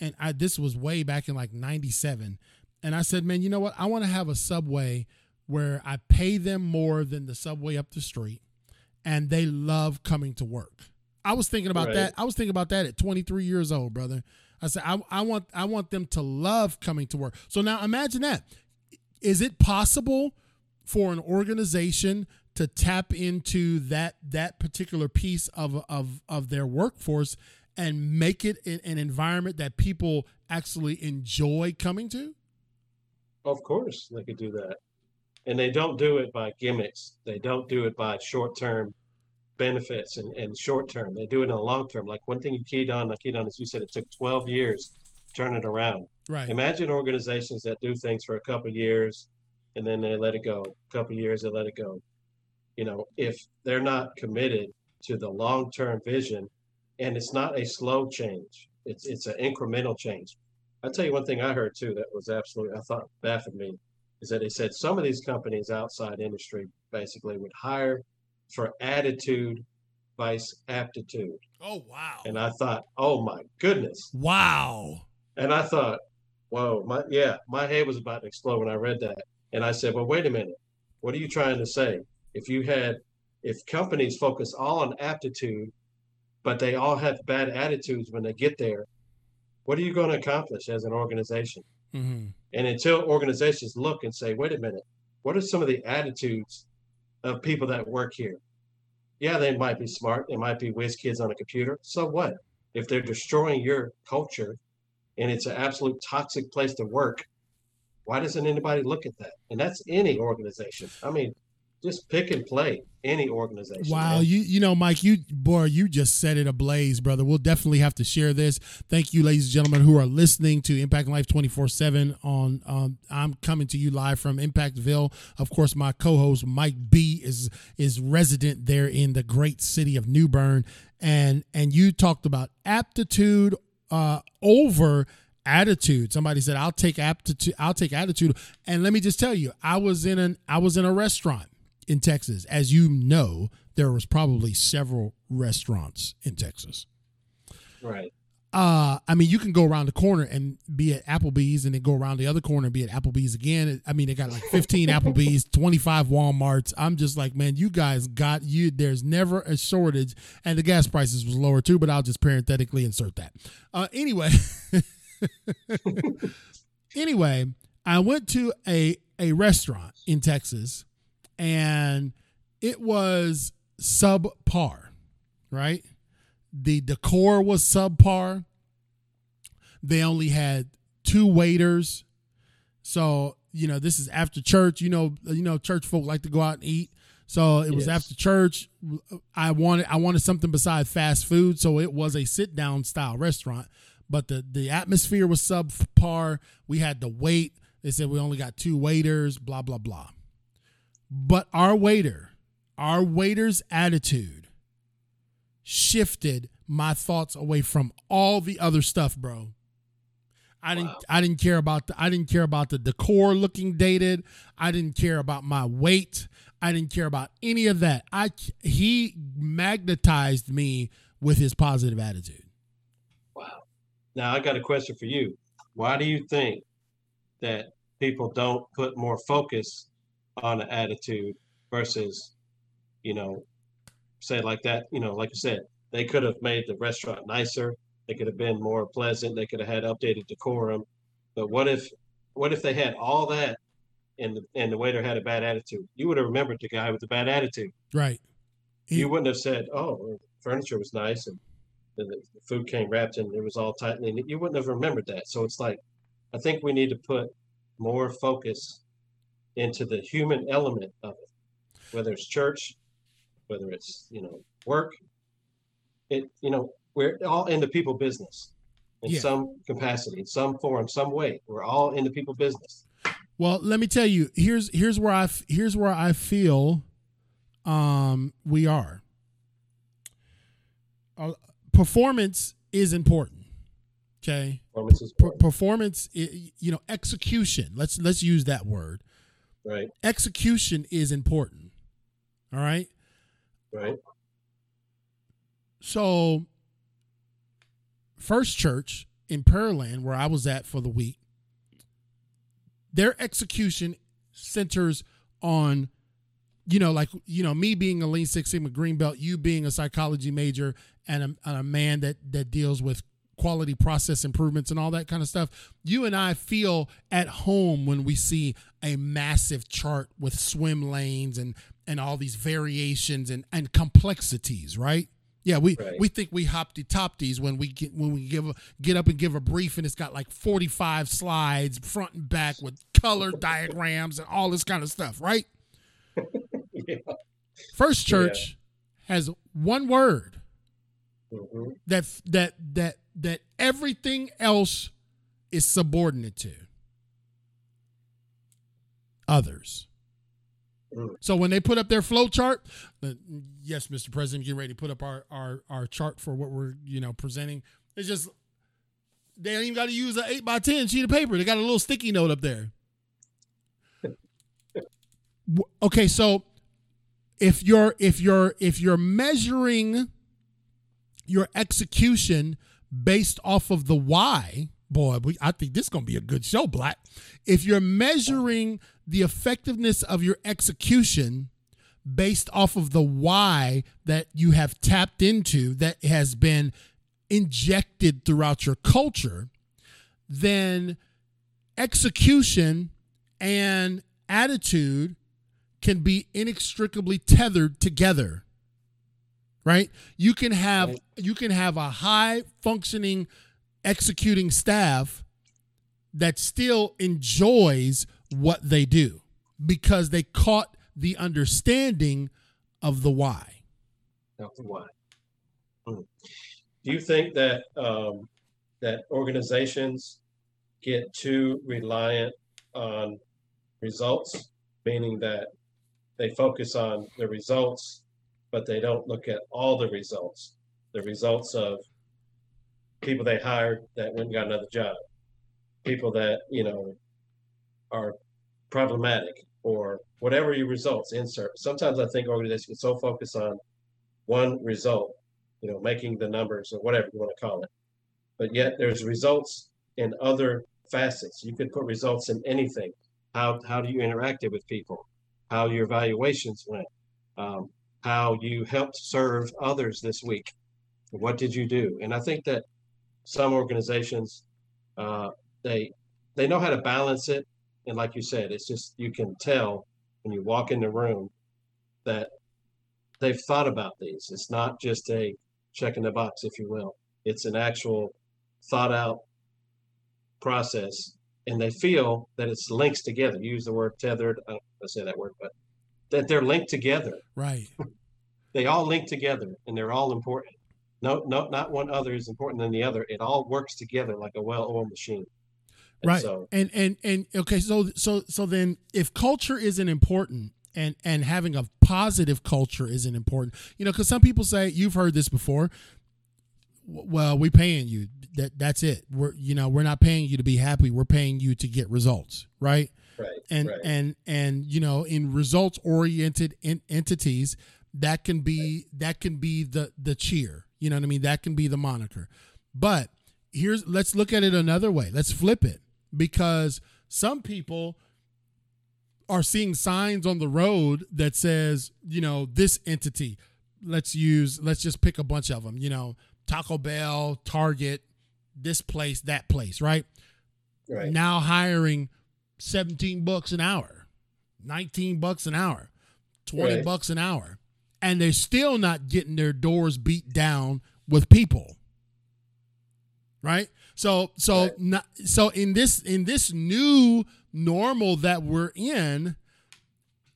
S1: and I this was way back in like 97. And I said, "Man, you know what? I want to have a Subway where I pay them more than the Subway up the street and they love coming to work." I was thinking about right. that. I was thinking about that at 23 years old, brother. I said I, I want I want them to love coming to work. So now imagine that. Is it possible for an organization to tap into that that particular piece of of of their workforce and make it an environment that people actually enjoy coming to?
S2: Of course, they could do that. And they don't do it by gimmicks. They don't do it by short-term benefits and, and short term. They do it in the long term. Like one thing you keyed on, I keyed on, as you said, it took 12 years to turn it around.
S1: Right.
S2: Imagine organizations that do things for a couple years and then they let it go. A couple years, they let it go. You know, if they're not committed to the long term vision, and it's not a slow change, it's it's an incremental change. I'll tell you one thing I heard too that was absolutely I thought baffled me is that they said some of these companies outside industry basically would hire for attitude vice aptitude.
S1: Oh wow.
S2: And I thought, oh my goodness.
S1: Wow.
S2: And I thought, whoa, my yeah, my head was about to explode when I read that. And I said, well, wait a minute. What are you trying to say? If you had if companies focus all on aptitude, but they all have bad attitudes when they get there, what are you going to accomplish as an organization? Mm-hmm. And until organizations look and say, wait a minute, what are some of the attitudes of people that work here. Yeah, they might be smart, they might be whiz kids on a computer. So what? If they're destroying your culture and it's an absolute toxic place to work, why doesn't anybody look at that? And that's any organization. I mean, just pick and play any organization.
S1: Wow, man. you you know, Mike, you boy, you just set it ablaze, brother. We'll definitely have to share this. Thank you, ladies and gentlemen, who are listening to Impact Life twenty four seven. On um, I'm coming to you live from Impactville. Of course, my co-host Mike B is is resident there in the great city of New Bern, and and you talked about aptitude uh, over attitude. Somebody said, "I'll take aptitude. I'll take attitude." And let me just tell you, I was in an I was in a restaurant in Texas. As you know, there was probably several restaurants in Texas.
S2: Right.
S1: Uh, I mean, you can go around the corner and be at Applebee's, and then go around the other corner and be at Applebee's again. I mean, they got like 15 (laughs) Applebee's, 25 WalMarts. I'm just like, man, you guys got you. There's never a shortage, and the gas prices was lower too. But I'll just parenthetically insert that. Uh, anyway, (laughs) anyway, I went to a a restaurant in Texas and it was subpar, right? The decor was subpar. They only had two waiters. So, you know, this is after church. You know, you know, church folk like to go out and eat. So it was after church. I wanted I wanted something besides fast food, so it was a sit down style restaurant. But the the atmosphere was subpar. We had to wait. They said we only got two waiters. Blah blah blah. But our waiter, our waiter's attitude shifted my thoughts away from all the other stuff, bro. I didn't I didn't care about the I didn't care about the decor looking dated. I didn't care about my wait. I didn't care about any of that. I he magnetized me with his positive attitude.
S2: Wow. Now I got a question for you. Why do you think that people don't put more focus on the attitude versus, you know, say like that, you know, like you said, they could have made the restaurant nicer. They could have been more pleasant. They could have had updated decorum. But what if, what if they had all that, and the and the waiter had a bad attitude? You would have remembered the guy with the bad attitude.
S1: Right.
S2: He, you wouldn't have said, "Oh, furniture was nice and the, the food came wrapped and it was all tightly." You wouldn't have remembered that. So it's like, I think we need to put more focus into the human element of it, whether it's church, whether it's you know work. It you know we're all in the people business in yeah. some capacity, in some form, some way. We're all in the people business.
S1: Well, let me tell you. Here's here's where I here's where I feel um, we are. Uh, performance is important. Okay.
S2: Performance, is
S1: P- performance, you know, execution. Let's let's use that word.
S2: Right.
S1: Execution is important. All right.
S2: Right.
S1: So, First Church in Pearland, where I was at for the week, their execution centers on you know, like you know, me being a Lean Six Sigma green belt, you being a psychology major and a, and a man that that deals with quality process improvements and all that kind of stuff. You and I feel at home when we see a massive chart with swim lanes and and all these variations and and complexities, right? Yeah, we, right. we think we hoppy topties when we get when we give a, get up and give a brief and it's got like 45 slides front and back with color (laughs) diagrams and all this kind of stuff, right? (laughs) yeah. First church yeah. has one word mm-hmm. that that that that everything else is subordinate to. Others. Mm. So when they put up their flow chart, yes, Mr. President, get ready to put up our, our our chart for what we're you know presenting. It's just they don't even got to use an eight by ten sheet of paper. They got a little sticky note up there. okay, so if you're if you're if you're measuring your execution based off of the why, boy, we, I think this is going to be a good show, Black. If you're measuring the effectiveness of your execution based off of the why that you have tapped into that has been injected throughout your culture, then execution and attitude can be inextricably tethered together right you can have right. you can have a high functioning executing staff that still enjoys what they do because they caught the understanding of the why
S2: of the why hmm. do you think that um, that organizations get too reliant on results meaning that they focus on the results, but they don't look at all the results. The results of people they hired that went and got another job, people that you know are problematic, or whatever your results insert. Sometimes I think organizations get so focused on one result, you know, making the numbers or whatever you want to call it, but yet there's results in other facets. You could put results in anything. How how do you interact with people? how your evaluations went, um, how you helped serve others this week. What did you do? And I think that some organizations uh, they they know how to balance it. And like you said, it's just you can tell when you walk in the room that they've thought about these. It's not just a check in the box, if you will. It's an actual thought out process and they feel that it's links together. You use the word tethered. I know say that word, but that they're linked together.
S1: Right. (laughs)
S2: they all link together, and they're all important. No, no, not one other is important than the other. It all works together like a well-oiled machine.
S1: And right. So, and and and okay, so so so then, if culture isn't important, and and having a positive culture isn't important, you know, because some people say you've heard this before well we paying you that that's it we're you know we're not paying you to be happy we're paying you to get results right
S2: right
S1: and
S2: right.
S1: and and you know in results oriented in entities that can be that can be the the cheer you know what i mean that can be the moniker but here's let's look at it another way let's flip it because some people are seeing signs on the road that says, you know, this entity. Let's use. Let's just pick a bunch of them. You know, Taco Bell, Target, this place, that place, right?
S2: Right.
S1: Now hiring 17 bucks an hour, 19 bucks an hour, 20
S2: Right.
S1: bucks an hour. And they're still not getting their doors beat down with people. Right? So so
S2: Right.
S1: not, so in this in this new normal that we're in,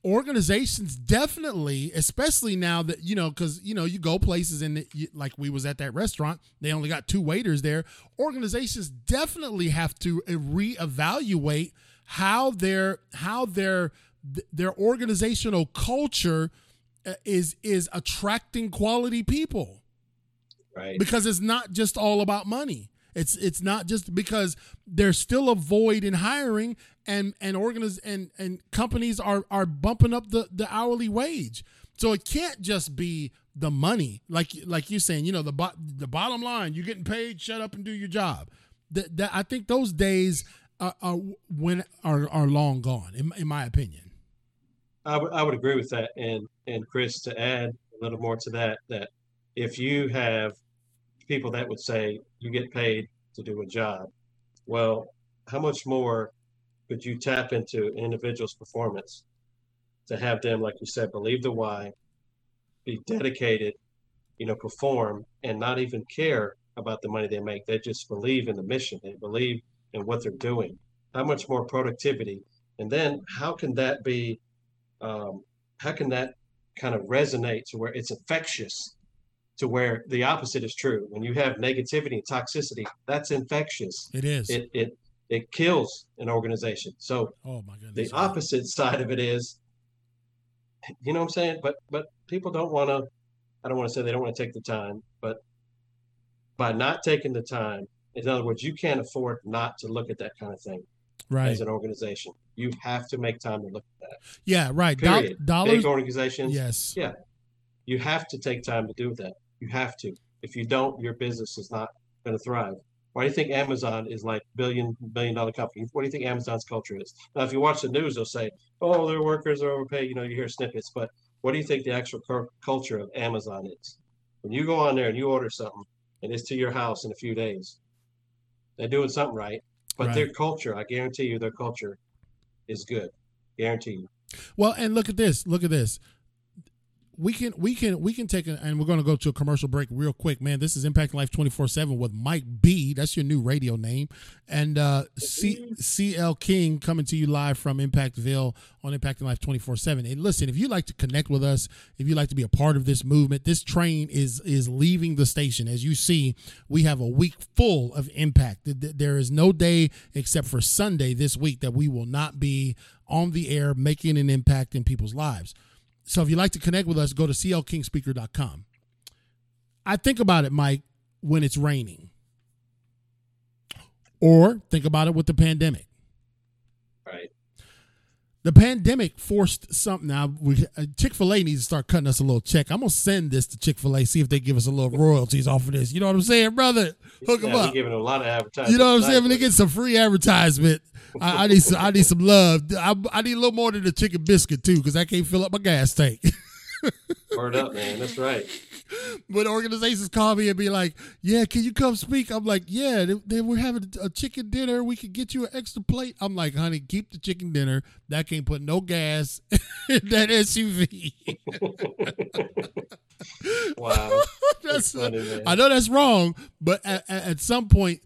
S1: organizations definitely especially now that you know because you know you go places and like we was at that restaurant they only got two waiters there organizations definitely have to uh, reevaluate how their how their their organizational culture uh, is is attracting quality people
S2: Right.
S1: because it's not just all about money. It's it's not just because there's still a void in hiring and and organiz- and and companies are are bumping up the the hourly wage. So it can't just be the money, like like you're saying. You know the bo- the bottom line, you're getting paid. Shut up and do your job. That, that I think those days Uh, uh, are, are when are are long gone, in, in my opinion.
S2: I would I would agree with that. And and Chris, to add a little more to that, that if you have people that would say you get paid to do a job, well, how much more could you tap into an individual's performance to have them, like you said, believe the why, be dedicated, you know, perform, and not even care about the money they make. They just believe in the mission. They believe in what they're doing. How much more productivity? And then how can that be um, how can that kind of resonate to where it's infectious to where the opposite is true when you have negativity and toxicity that's infectious
S1: It is.
S2: it it it kills an organization so
S1: oh my goodness.
S2: the opposite side of it is you know what i'm saying but but people don't want to i don't want to say they don't want to take the time but by not taking the time in other words you can't afford not to look at that kind of thing
S1: right.
S2: as an organization you have to make time to look at that
S1: Yeah. Right. Do- dollars.
S2: big organizations
S1: Yes.
S2: Yeah. you have to take time to do that. You have to. If you don't, your business is not going to thrive. Why do you think Amazon is like billion billion dollar company? What do you think Amazon's culture is? Now, if you watch the news, they'll say, "Oh, their workers are overpaid." You know, you hear snippets, but what do you think the actual cur- culture of Amazon is? When you go on there and you order something, and it's to your house in a few days, they're doing something right. But
S1: Right.
S2: their culture, I guarantee you, their culture is good. Guarantee you.
S1: Well, and look at this. Look at this. We can we can we can take a, and we're going to go to a commercial break real quick, man. This is Impact Life twenty four seven with Mike B. That's your new radio name, and uh, C CL King coming to you live from Impactville on Impact Life twenty four seven. And listen, if you'd like to connect with us, if you'd like to be a part of this movement, this train is is leaving the station. As you see, we have a week full of impact. Th- th- There is no day except for Sunday this week that we will not be on the air making an impact in people's lives. So if you'd like to connect with us, go to clkingspeaker.com. I think about it, Mike, when it's raining. Or think about it with the pandemic.
S2: Right.
S1: The pandemic forced something. Now, we, uh, Chick fil A needs to start cutting us a little check. I'm going to send this to Chick fil A, see if they give us a little royalties off of this. You know what I'm saying, brother? Hook them
S2: Yeah,
S1: up.
S2: giving a lot of advertising.
S1: You know what I'm saying? When they get some free advertisement, I, I need some. I need some love. I, I need a little more than a chicken biscuit too, because I can't fill up my gas tank. (laughs)
S2: Word up, man. That's right.
S1: when organizations call me and be like, "Yeah, can you come speak?" I'm like, "Yeah, they, they we're having a chicken dinner. We could get you an extra plate." I'm like, "Honey, keep the chicken dinner. That can't put no gas in that SUV." (laughs)
S2: Wow. (laughs)
S1: that's
S2: That's funny.
S1: I know that's wrong, but at, at, at some point,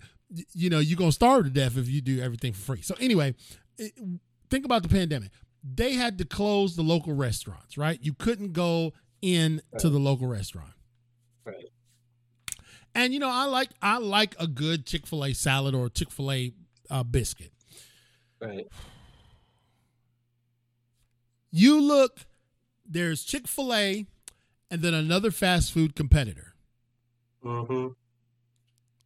S1: you know, you're gonna starve to death if you do everything for free. So anyway, it, think about the pandemic. They had to close the local restaurants, right? You couldn't go in to the local restaurant.
S2: Right.
S1: And you know, I like I like a good Chick Fil A salad or Chick Fil A uh, biscuit.
S2: Right.
S1: You look, there's Chick Fil A, and then another fast food competitor.
S2: Mm-hmm.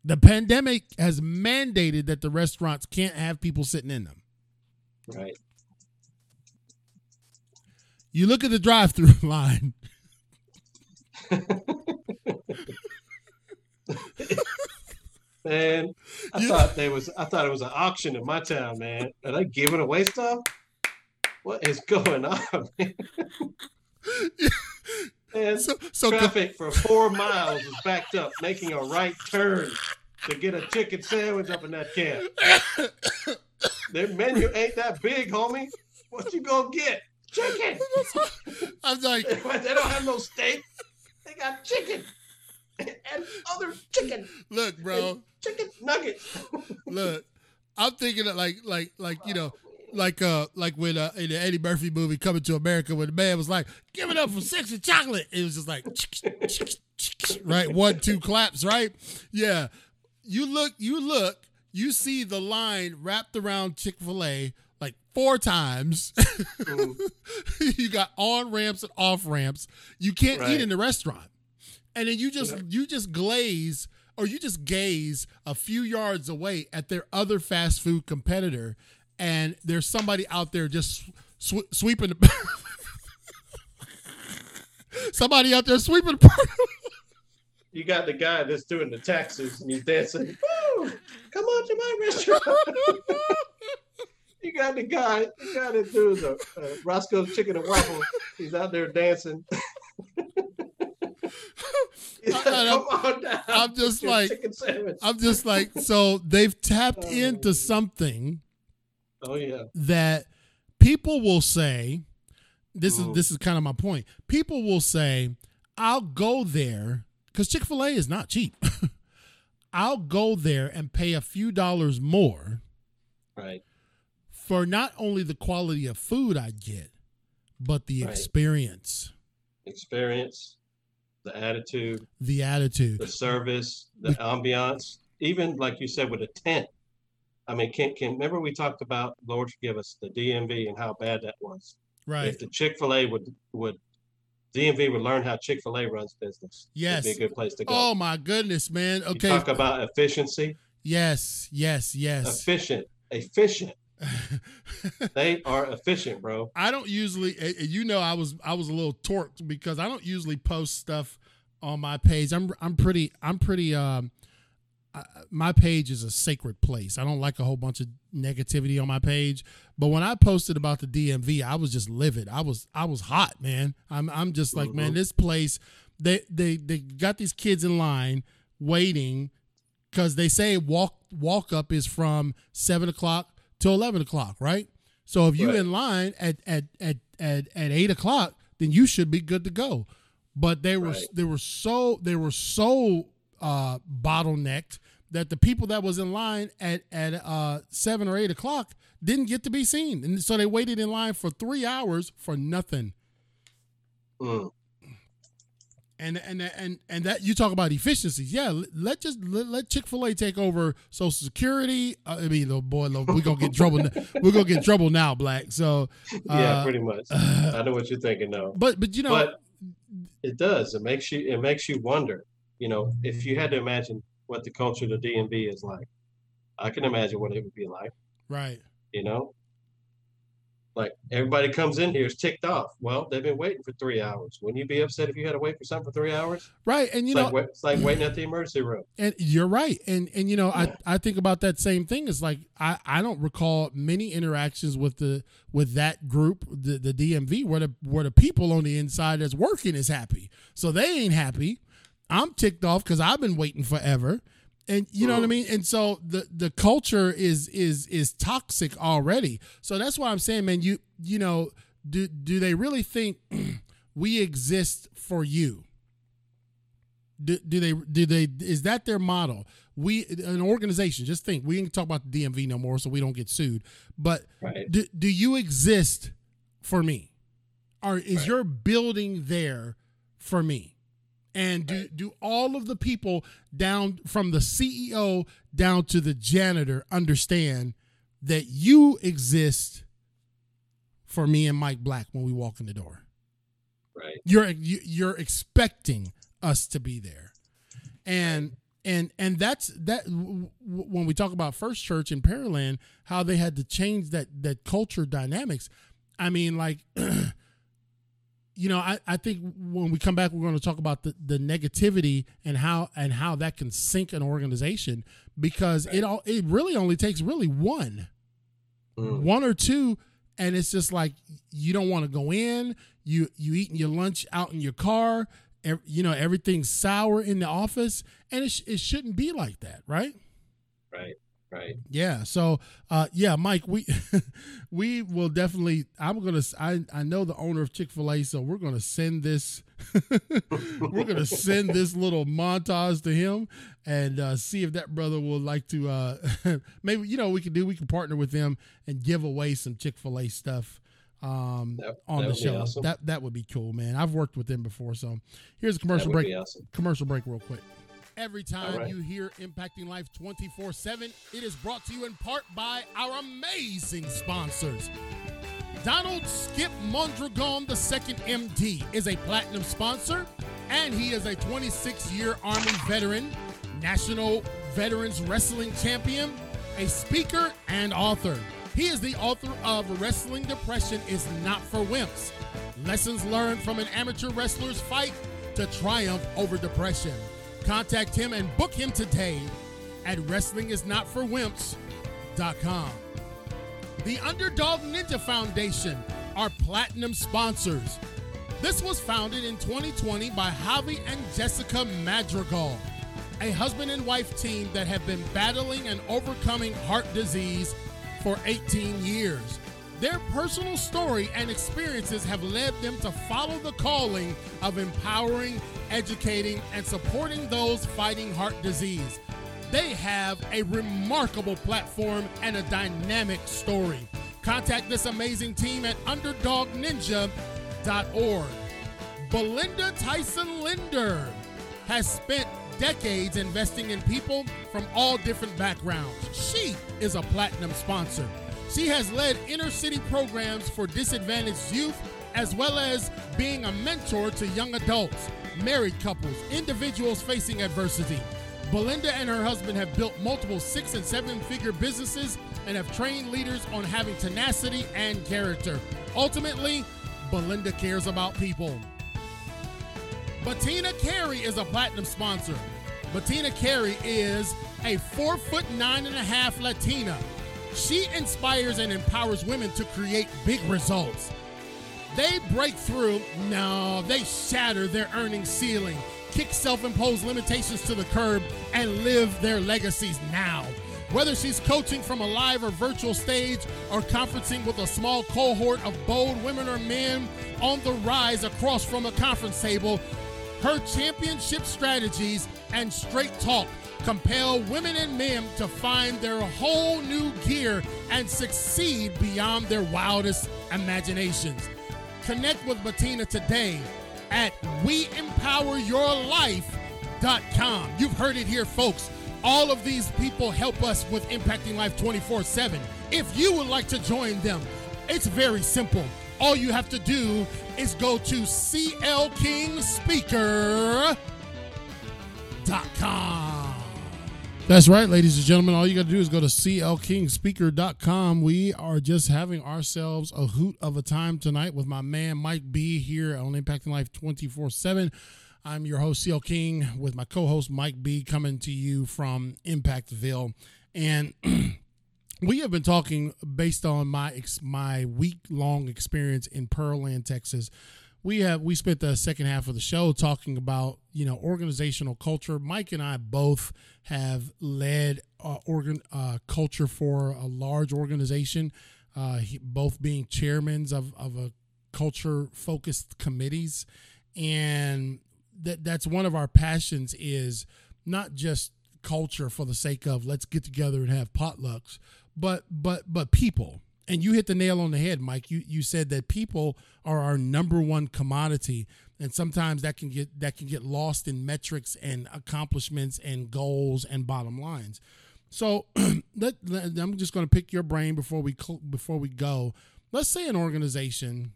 S1: The pandemic has mandated that the restaurants can't have people sitting in them.
S2: Right.
S1: You look at the drive-through (laughs) line.
S2: Man, I
S1: You-
S2: thought they was I thought it was an auction in my town, man. Are they giving away stuff? What is going on, (laughs) man? Man,
S1: so so
S2: traffic for four miles is backed up, making a right turn to get a chicken sandwich up in that camp. (laughs) Their menu ain't that big, homie. What you gonna get? Chicken. (laughs)
S1: I'm like,
S2: they don't have no steak. They got chicken (laughs) and other chicken,
S1: look, bro,
S2: chicken nuggets. (laughs)
S1: look. I'm thinking of like like like you know. Like uh, like when uh, in the Eddie Murphy movie Coming to America, when the man was like, "Give it up for Sexual Chocolate," it was just like, (tsk) (tsk) (tsk) right, one, two claps, right? Yeah, you look, you look, you see the line wrapped around Chick Fil A like four times.
S2: Mm, (laughs)
S1: you got on ramps and off ramps. You can't eat in the restaurant, and then you just
S2: Yeah.
S1: you just glaze or you just gaze a few yards away at their other fast food competitor, and there's somebody out there just sw- sweeping the. (laughs) somebody out there sweeping the. (laughs)
S2: You got the guy that's doing the taxes and he's dancing. Woo! Come on to my restaurant. You got the guy, the guy that doing the uh, Roscoe's Chicken and Waffle. He's out there dancing. (laughs) (laughs) Come on down.
S1: I'm just like-. I'm just like, so they've tapped
S2: Oh.
S1: into something
S2: oh yeah.
S1: that people will say this is
S2: Mhm.
S1: this is kind of my point. People will say, "I'll go there cuz Chick-fil-A is not cheap. (laughs) I'll go there and pay a few dollars more
S2: Right.
S1: For not only the quality of food I get, but the
S2: Right.
S1: experience,
S2: Experience, the attitude,
S1: the attitude.
S2: the service, the ambiance, even like you said with a tent. I mean, can can remember we talked about Lord forgive us the DMV and how bad that was.
S1: Right.
S2: If the Chick Fil A would would DMV would learn how Chick Fil A runs business,
S1: Yes.
S2: it'd be a good place to go.
S1: Oh my goodness, man.
S2: You
S1: Okay.
S2: talk about efficiency,
S1: yes, yes, yes.
S2: efficient, efficient. (laughs) They are efficient, bro.
S1: I don't usually, and- and you know, I was I was a little torqued because I don't usually post stuff on my page. I'm I'm pretty I'm pretty um, I, my page is a sacred place. I don't like a whole bunch of negativity on my page. But when I posted about the DMV, I was just livid. I was I was hot, man. I'm I'm just like, man,
S2: Mhm.
S1: this place. They they they got these kids in line waiting because they say walk walk up is from seven o'clock to eleven o'clock, right? So if you
S2: Right.
S1: in line at at at at at eight o'clock, then you should be good to go. But they were
S2: Right.
S1: they were so they were so uh, bottlenecked that the people that was in line at at uh, seven or eight o'clock didn't get to be seen, and so they waited in line for three hours for nothing.
S2: Mm,
S1: And and and and that you talk about efficiencies, yeah. Let, just let, let Chick Fil A take over Social Security. Uh, I mean, little boy, little, we gonna get in trouble. (laughs) We're gonna get trouble now, Black. So (laughs)
S2: yeah,
S1: uh,
S2: pretty much. I know what you're thinking, though.
S1: But but you know,
S2: but it does. It makes you. It makes you wonder. You know, if you had to imagine what the culture of the DMV is like, I can imagine what it would be like.
S1: right?
S2: You know, like everybody comes in here is ticked off. Well, they've been waiting for three hours. Wouldn't you be upset if you had to wait for something for three hours?
S1: Right, and you
S2: It's
S1: know,
S2: like it's like waiting at the emergency room.
S1: and you're right and and you know i i think about that same thing it's like i i don't recall many interactions with the with that group the the dmv where the where the people on the inside that's working is happy so they ain't happy i'm ticked off because i've been waiting forever and you know what i
S2: Mhm.
S1: mean? And so the the culture is is is toxic already. So that's why i'm saying man you you know do do they really think (clears throat) we exist for you? Do, do they do they is that their model? We an organization just think we ain't talk about the dmv no more so we don't get sued. But
S2: Right.
S1: do, do you exist for me? Or is
S2: Right.
S1: your building there for me and do, do all of the people down from the ceo down to the janitor understand that you exist for me and mike black when we walk in the door.
S2: Right.
S1: you're you, you're expecting us to be there. And and and that's that when we talk about first church in Pearland how they had to change that that culture dynamics i mean like (clears throat) you know, I, I think when we come back, we're going to talk about the, the negativity and how and how that can sink an organization because it all it really only takes really one, mm. one or two, and it's just like you don't want to go in. You you eating your lunch out in your car. You know everything's sour in the office, and it sh- it shouldn't be like that, right?
S2: Right. Right.
S1: Yeah. So, uh, yeah, Mike, we (laughs) we will definitely. I'm gonna. I I know the owner of Chick Fil A, so we're gonna send this. (laughs) we're gonna send this little montage to him and uh, see if that brother will like to. Uh, (laughs) maybe you know we can do. We can partner with them and give away some Chick Fil A stuff um, that, on that the show. Awesome. That that would be cool, man. I've worked with them before, so here's a commercial break. Awesome. Commercial break, real quick. Every time right. you hear Impacting Life 24 7, it is brought to you in part by our amazing sponsors. Donald Skip Mondragon II MD is a platinum sponsor, and he is a 26 year Army veteran, National Veterans Wrestling Champion, a speaker, and author. He is the author of Wrestling Depression is Not for Wimps Lessons Learned from an Amateur Wrestler's Fight to Triumph Over Depression. Contact him and book him today at WrestlingIsNotForWimps.com. The Underdog Ninja Foundation are platinum sponsors. This was founded in 2020 by Javi and Jessica Madrigal, a husband and wife team that have been battling and overcoming heart disease for 18 years. Their personal story and experiences have led them to follow the calling of empowering, educating, and supporting those fighting heart disease. They have a remarkable platform and a dynamic story. Contact this amazing team at underdogninja.org. Belinda Tyson Linder has spent decades investing in people from all different backgrounds. She is a platinum sponsor. She has led inner city programs for disadvantaged youth, as well as being a mentor to young adults, married couples, individuals facing adversity. Belinda and her husband have built multiple six and seven figure businesses and have trained leaders on having tenacity and character. Ultimately, Belinda cares about people. Bettina Carey is a platinum sponsor. Bettina Carey is a four foot nine and a half Latina she inspires and empowers women to create big results. They break through, no, they shatter their earning ceiling, kick self imposed limitations to the curb, and live their legacies now. Whether she's coaching from a live or virtual stage or conferencing with a small cohort of bold women or men on the rise across from a conference table, her championship strategies and straight talk compel women and men to find their whole new gear and succeed beyond their wildest imaginations. Connect with Bettina today at weempoweryourlife.com. You've heard it here, folks. All of these people help us with impacting life 24 7. If you would like to join them, it's very simple. All you have to do is go to clkingspeaker.com. That's right, ladies and gentlemen. All you got to do is go to clkingspeaker.com. We are just having ourselves a hoot of a time tonight with my man Mike B here on Impacting Life 24 7. I'm your host, CL King, with my co host Mike B coming to you from Impactville. And (clears throat) we have been talking based on my my week long experience in Pearland, Texas we have we spent the second half of the show talking about you know organizational culture. Mike and I both have led uh, organ uh, culture for a large organization, uh, he, both being chairmen of of a culture focused committees, and that that's one of our passions is not just culture for the sake of let's get together and have potlucks, but but but people and you hit the nail on the head, Mike. You you said that people are our number one commodity, and sometimes that can get that can get lost in metrics and accomplishments and goals and bottom lines. So (clears throat) let, let, I'm just going to pick your brain before we before we go. Let's say an organization,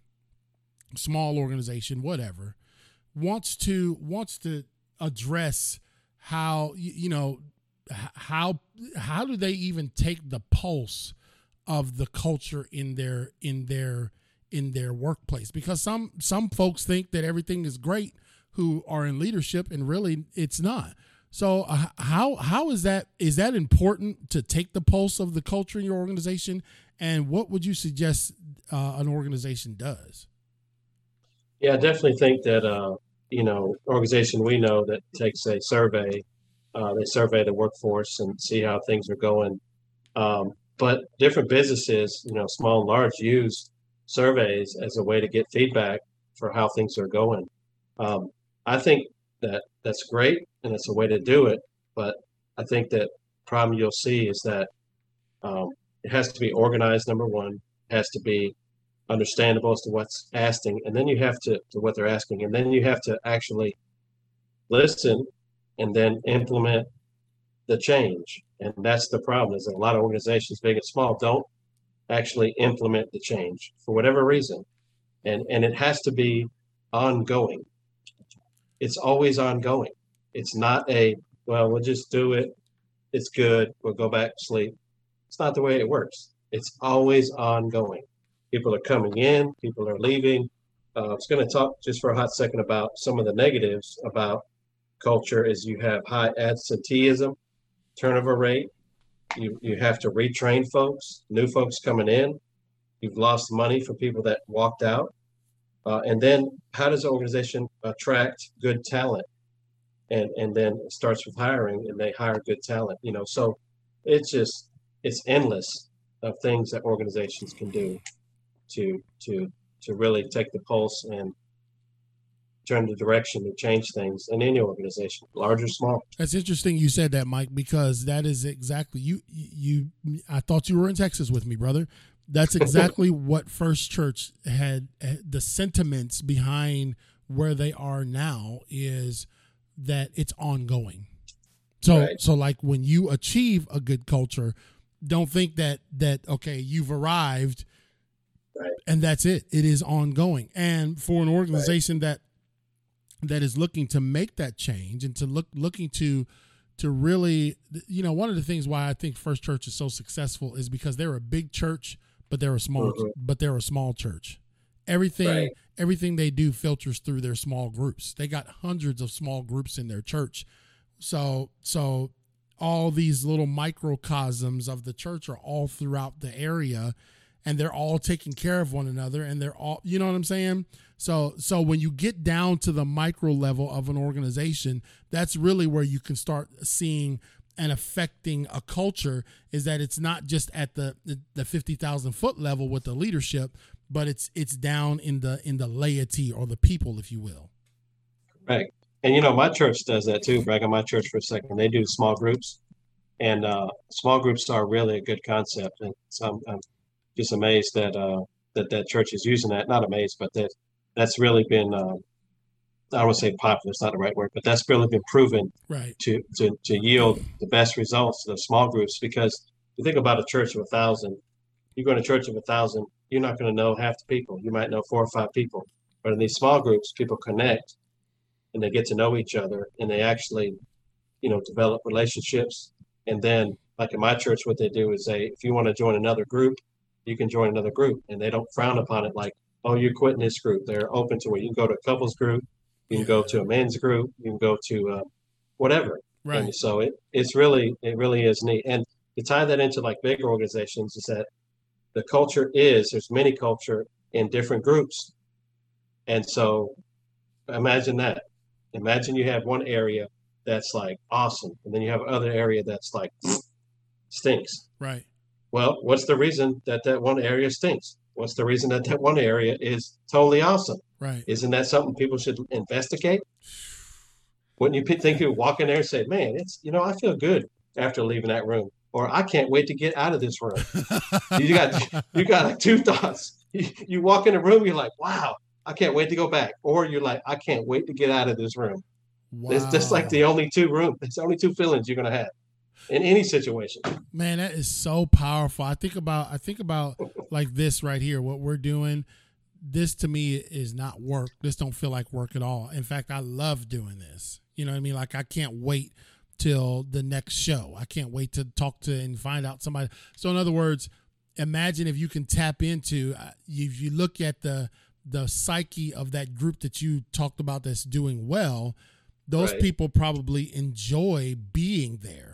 S1: small organization, whatever, wants to wants to address how you, you know how how do they even take the pulse of the culture in their in their in their workplace. Because some some folks think that everything is great who are in leadership and really it's not. So uh, how how is that is that important to take the pulse of the culture in your organization? And what would you suggest uh, an organization does?
S2: Yeah i definitely think that uh, you know organization we know that takes a survey uh, they survey the workforce and see how things are going. Um, but different businesses you know small and large use surveys as a way to get feedback for how things are going. Um, I think that that's great and it's a way to do it. But I think that problem you'll see is that um, it has to be organized. Number one, it has to be understandable as to what's asking, and then you have to to what they're asking, and then you have to actually listen and then implement the change. And that's the problem is that a lot of organizations, big and small, don't actually implement the change for whatever reason. And, and it has to be ongoing. It's always ongoing. It's not a, well, we'll just do it. It's good. We'll go back to sleep. It's not the way it works. It's always ongoing. People are coming in, people are leaving. Uh, I was going to talk just for a hot second about some of the negatives about culture is you have high absenteeism, turnover rate, you you have to retrain folks, new folks coming in. You've lost money for people that walked out. Uh, and then how does the organization attract good talent? And and then it starts with hiring, and they hire good talent. You know, so it's just it's endless of things that organizations can do to to to really take the pulse and turn the direction and change things in any organization, large or small.
S1: That's interesting you said that, Mike, because that is exactly you. You, I thought you were in Texas with me, brother. That's (laughs) exactly what First Church had. The sentiments behind where they are now is that it's ongoing. So, right. so like when you achieve a good culture, don't think that that okay, you've arrived. Right. And that's it. It is ongoing. And for an organization right. that that is looking to make that change and to look looking to to really you know one of the things why I think First Church is so successful is because they're a big church but they're a small mm-hmm. but they're a small church. Everything right. everything they do filters through their small groups. They got hundreds of small groups in their church. So so all these little microcosms of the church are all throughout the area and they're all taking care of one another and they're all you know what I'm saying? So so when you get down to the micro level of an organization, that's really where you can start seeing and affecting a culture is that it's not just at the the 50,000 foot level with the leadership, but it's it's down in the in the laity or the people if you will.
S2: Right. And you know my church does that too. Brag on my church for a second. They do small groups and uh, small groups are really a good concept and so I'm, I'm just amazed that uh, that that church is using that. Not amazed, but that that's really been uh, I to say popular. It's not the right word, but that's really been proven
S1: right
S2: to to to yield the best results to the small groups. Because you think about a church of a thousand, you go to a church of a thousand, you're not going to know half the people. You might know four or five people, but in these small groups, people connect and they get to know each other, and they actually, you know, develop relationships. And then, like in my church, what they do is they, if you want to join another group, you can join another group and they don't frown upon it like, oh, you're quitting this group. They're open to it. You can go to a couples group, you can go to a men's group, you can go to uh, whatever.
S1: Right.
S2: And so it, it's really, it really is neat. And to tie that into like bigger organizations is that the culture is, there's many culture in different groups. And so imagine that. Imagine you have one area that's like awesome, and then you have other area that's like stinks.
S1: Right.
S2: Well, what's the reason that that one area stinks? What's the reason that that one area is totally awesome?
S1: Right.
S2: Isn't that something people should investigate? Wouldn't you think you walk in there and say, "Man, it's you know I feel good after leaving that room," or "I can't wait to get out of this room." (laughs) you got you got like two thoughts. You, you walk in a room, you're like, "Wow, I can't wait to go back," or you're like, "I can't wait to get out of this room." Wow. It's just like the only two room. It's the only two feelings you're gonna have in any situation.
S1: Man, that is so powerful. I think about I think about like this right here. What we're doing, this to me is not work. This don't feel like work at all. In fact, I love doing this. You know what I mean? Like I can't wait till the next show. I can't wait to talk to and find out somebody. So in other words, imagine if you can tap into uh, if you look at the the psyche of that group that you talked about that's doing well those
S2: Right.
S1: people probably enjoy being there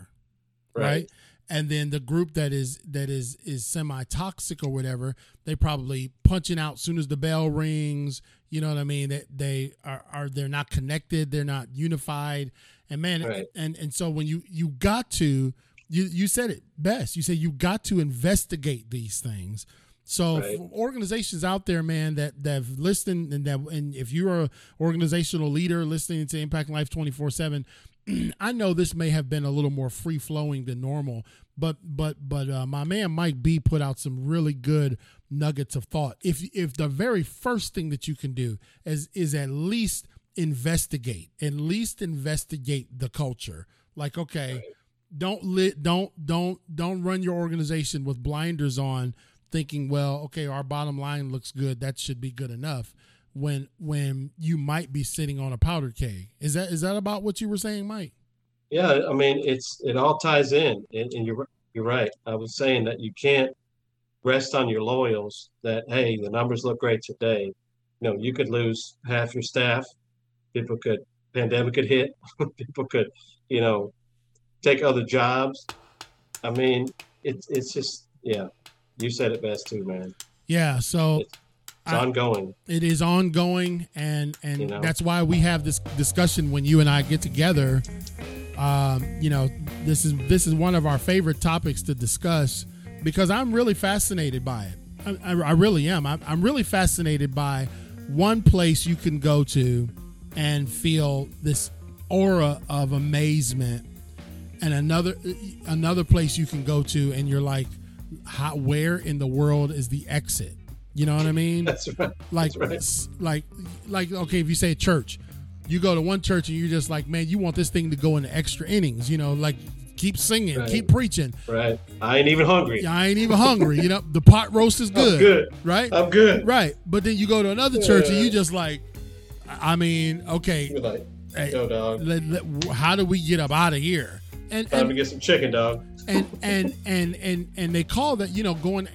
S1: right.
S2: Right.
S1: and then the group that is that is is semi toxic or whatever they probably punching out soon as the bell rings you know what i mean they, they are, are they're not connected they're not unified and man
S2: Right.
S1: and and so when you you got to you you said it best you said you got to investigate these things so
S2: Right.
S1: for organizations out there, man, that that have listened and that and if you're a organizational leader listening to Impact Life 24/7, (clears throat) I know this may have been a little more free flowing than normal, but but but uh, my man Mike B put out some really good nuggets of thought. If if the very first thing that you can do is is at least investigate, at least investigate the culture. Like okay, don't lit don't don't don't run your organization with blinders on thinking well okay our bottom line looks good that should be good enough when when you might be sitting on a powder keg is that is that about what you were saying mike
S2: Yeah, I mean, it's it all ties in, and, and you're you're right. I was saying that you can't rest on your loyals. That hey, the numbers look great today. You know, you could lose half your staff. People could pandemic could hit. (laughs) People could, you know, take other jobs. I mean, it's it's just yeah. You said it best too, man.
S1: yeah so
S2: It's
S1: I-
S2: ongoing.
S1: it is ongoing and and
S2: You know?
S1: that's why we have this discussion when you and i get together um, you know this is this is one of our favorite topics to discuss because i'm really fascinated by it i, I, I really am I'm, I'm really fascinated by one place you can go to and feel this aura of amazement and another another place you can go to and you're like how, where in the world is the exit you know what i mean
S2: That's right.
S1: like
S2: That's right.
S1: like like okay if you say church you go to one church and you're just like man you want this thing to go into extra innings you know like keep singing
S2: Right.
S1: keep preaching
S2: Right. I ain't even hungry.
S1: i ain't even hungry you know the pot roast is good,
S2: good.
S1: right
S2: I'm good.
S1: right but then you go to another church and you just like i mean okay
S2: You're like,
S1: hey,
S2: yo, dog.
S1: let- let- how do we get up out of here and
S2: Time
S1: and
S2: to get some chicken, dog.
S1: and and and and and they call that you know going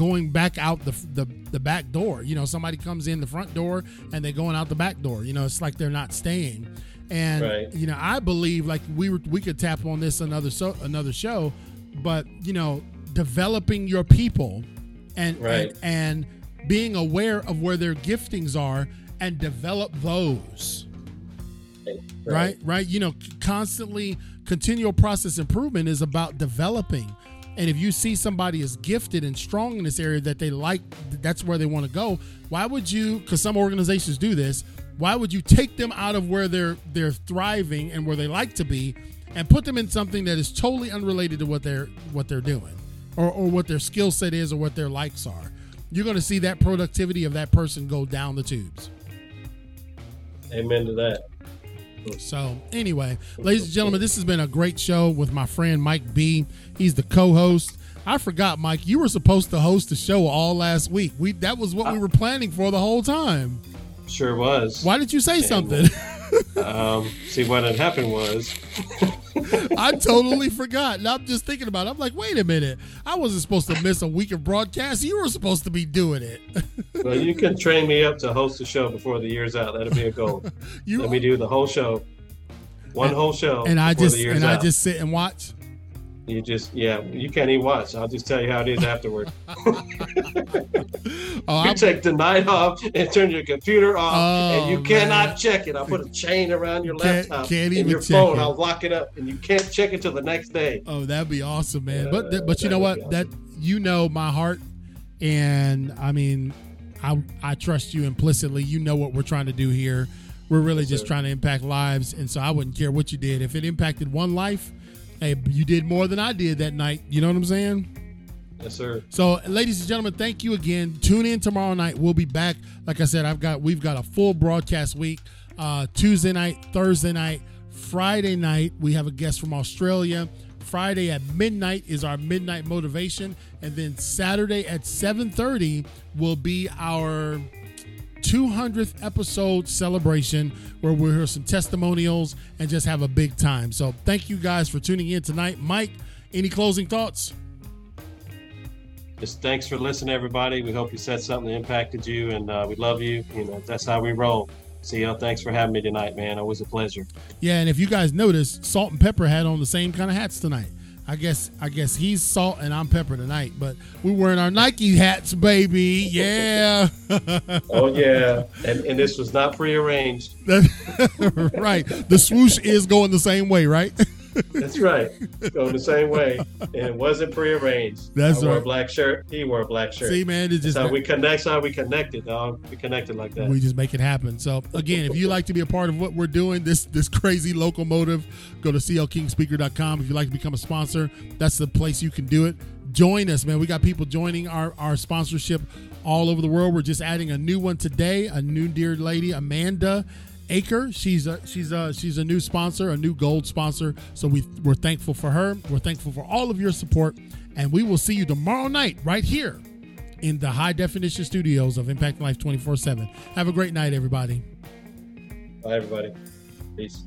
S1: going back out the, the the back door. You know somebody comes in the front door and they're going out the back door. You know it's like they're not staying. And
S2: Right.
S1: you know i believe like we were we could tap on this another so another show but you know developing your people and
S2: Right.
S1: and, and being aware of where their giftings are and develop those. Right. Right? You know constantly continual process improvement is about developing and if you see somebody is gifted and strong in this area that they like that's where they want to go why would you because some organizations do this why would you take them out of where they're they're thriving and where they like to be and put them in something that is totally unrelated to what they're what they're doing or, or what their skill set is or what their likes are you're going to see that productivity of that person go down the tubes
S2: Amen to that.
S1: So, anyway, ladies and gentlemen, this has been a great show with my friend Mike B. He's the co-host. I forgot, Mike, you were supposed to host the show all last week. We that was what we were planning for the whole time.
S2: Sure was.
S1: Why did you say something? (laughs)
S2: Um, see, what had happened was,
S1: I (laughs) totally forgot. And I'm just thinking about it. I'm like, wait a minute. I wasn't supposed to miss a week of broadcast. You were supposed to be doing it. (laughs)
S2: well, you can train me up to host a show before the year's out. That'll be a goal.
S1: you
S2: Let me do the whole show, one whole show,
S1: and I just
S2: the year's
S1: and I just sit and watch.
S2: You just, yeah, you can't even watch. I'll just tell you how it is afterward. (laughs)
S1: Oh,
S2: You
S1: I'm,
S2: take the night off and turn your computer off, and you
S1: Oh,
S2: cannot
S1: man.
S2: check it. I'll put a chain around your
S1: Can't-
S2: laptop
S1: can't
S2: and your
S1: check
S2: phone.
S1: it.
S2: I'll lock it up, and you can't check it till the next day.
S1: Oh, that'd be awesome, man.
S2: Yeah,
S1: but but you know what?
S2: be
S1: That you know my heart, and I mean, I I trust you implicitly. You know what we're trying to do here. We're really just
S2: sir.
S1: trying to impact lives, and so I wouldn't care what you did. If it impacted one life, hey, you did more than I did that night. You know what I'm saying?
S2: Yes, sir.
S1: So, ladies and gentlemen, thank you again. Tune in tomorrow night. We'll be back. Like I said, I've got we've got a full broadcast week. Uh, Tuesday night, Thursday night, Friday night. We have a guest from Australia. Friday at midnight is our midnight motivation, and then Saturday at 7:30 will be our 200th episode celebration where we'll hear some testimonials and just have a big time. So, thank you guys for tuning in tonight. Mike, any closing thoughts?
S2: just thanks for listening, everybody. We hope you said something that impacted you, and uh, we love you. You know, that's how we roll. CL, thanks for having me tonight, man. Always a pleasure.
S1: Yeah, and if you guys notice, Salt and Pepper had on the same kind of hats tonight. I guess I guess he's Salt and I'm Pepper tonight, but we're wearing our Nike hats, baby. Yeah. (laughs)
S2: oh yeah, and and this was not prearranged. (laughs)
S1: right. The swoosh is going the same way, right? (laughs)
S2: That's right. Going the same way, and it wasn't prearranged.
S1: That's
S2: I wore
S1: right.
S2: a black shirt. He wore a black shirt.
S1: See, man, it's just
S2: That's how we connect. That's how we connected, dog. We connected like that.
S1: we just make it happen. So again, if you like to be a part of what we're doing, this this crazy locomotive, go to clkingspeaker.com. If you'd like to become a sponsor, that's the place you can do it. Join us, man. We got people joining our our sponsorship all over the world. We're just adding a new one today. A new dear lady, Amanda. Aker, she's a she's a she's a new sponsor, a new gold sponsor. So we we're thankful for her. We're thankful for all of your support, and we will see you tomorrow night right here in the high definition studios of Impact Life 24 7. Have a great night, everybody.
S2: Bye, everybody. Peace.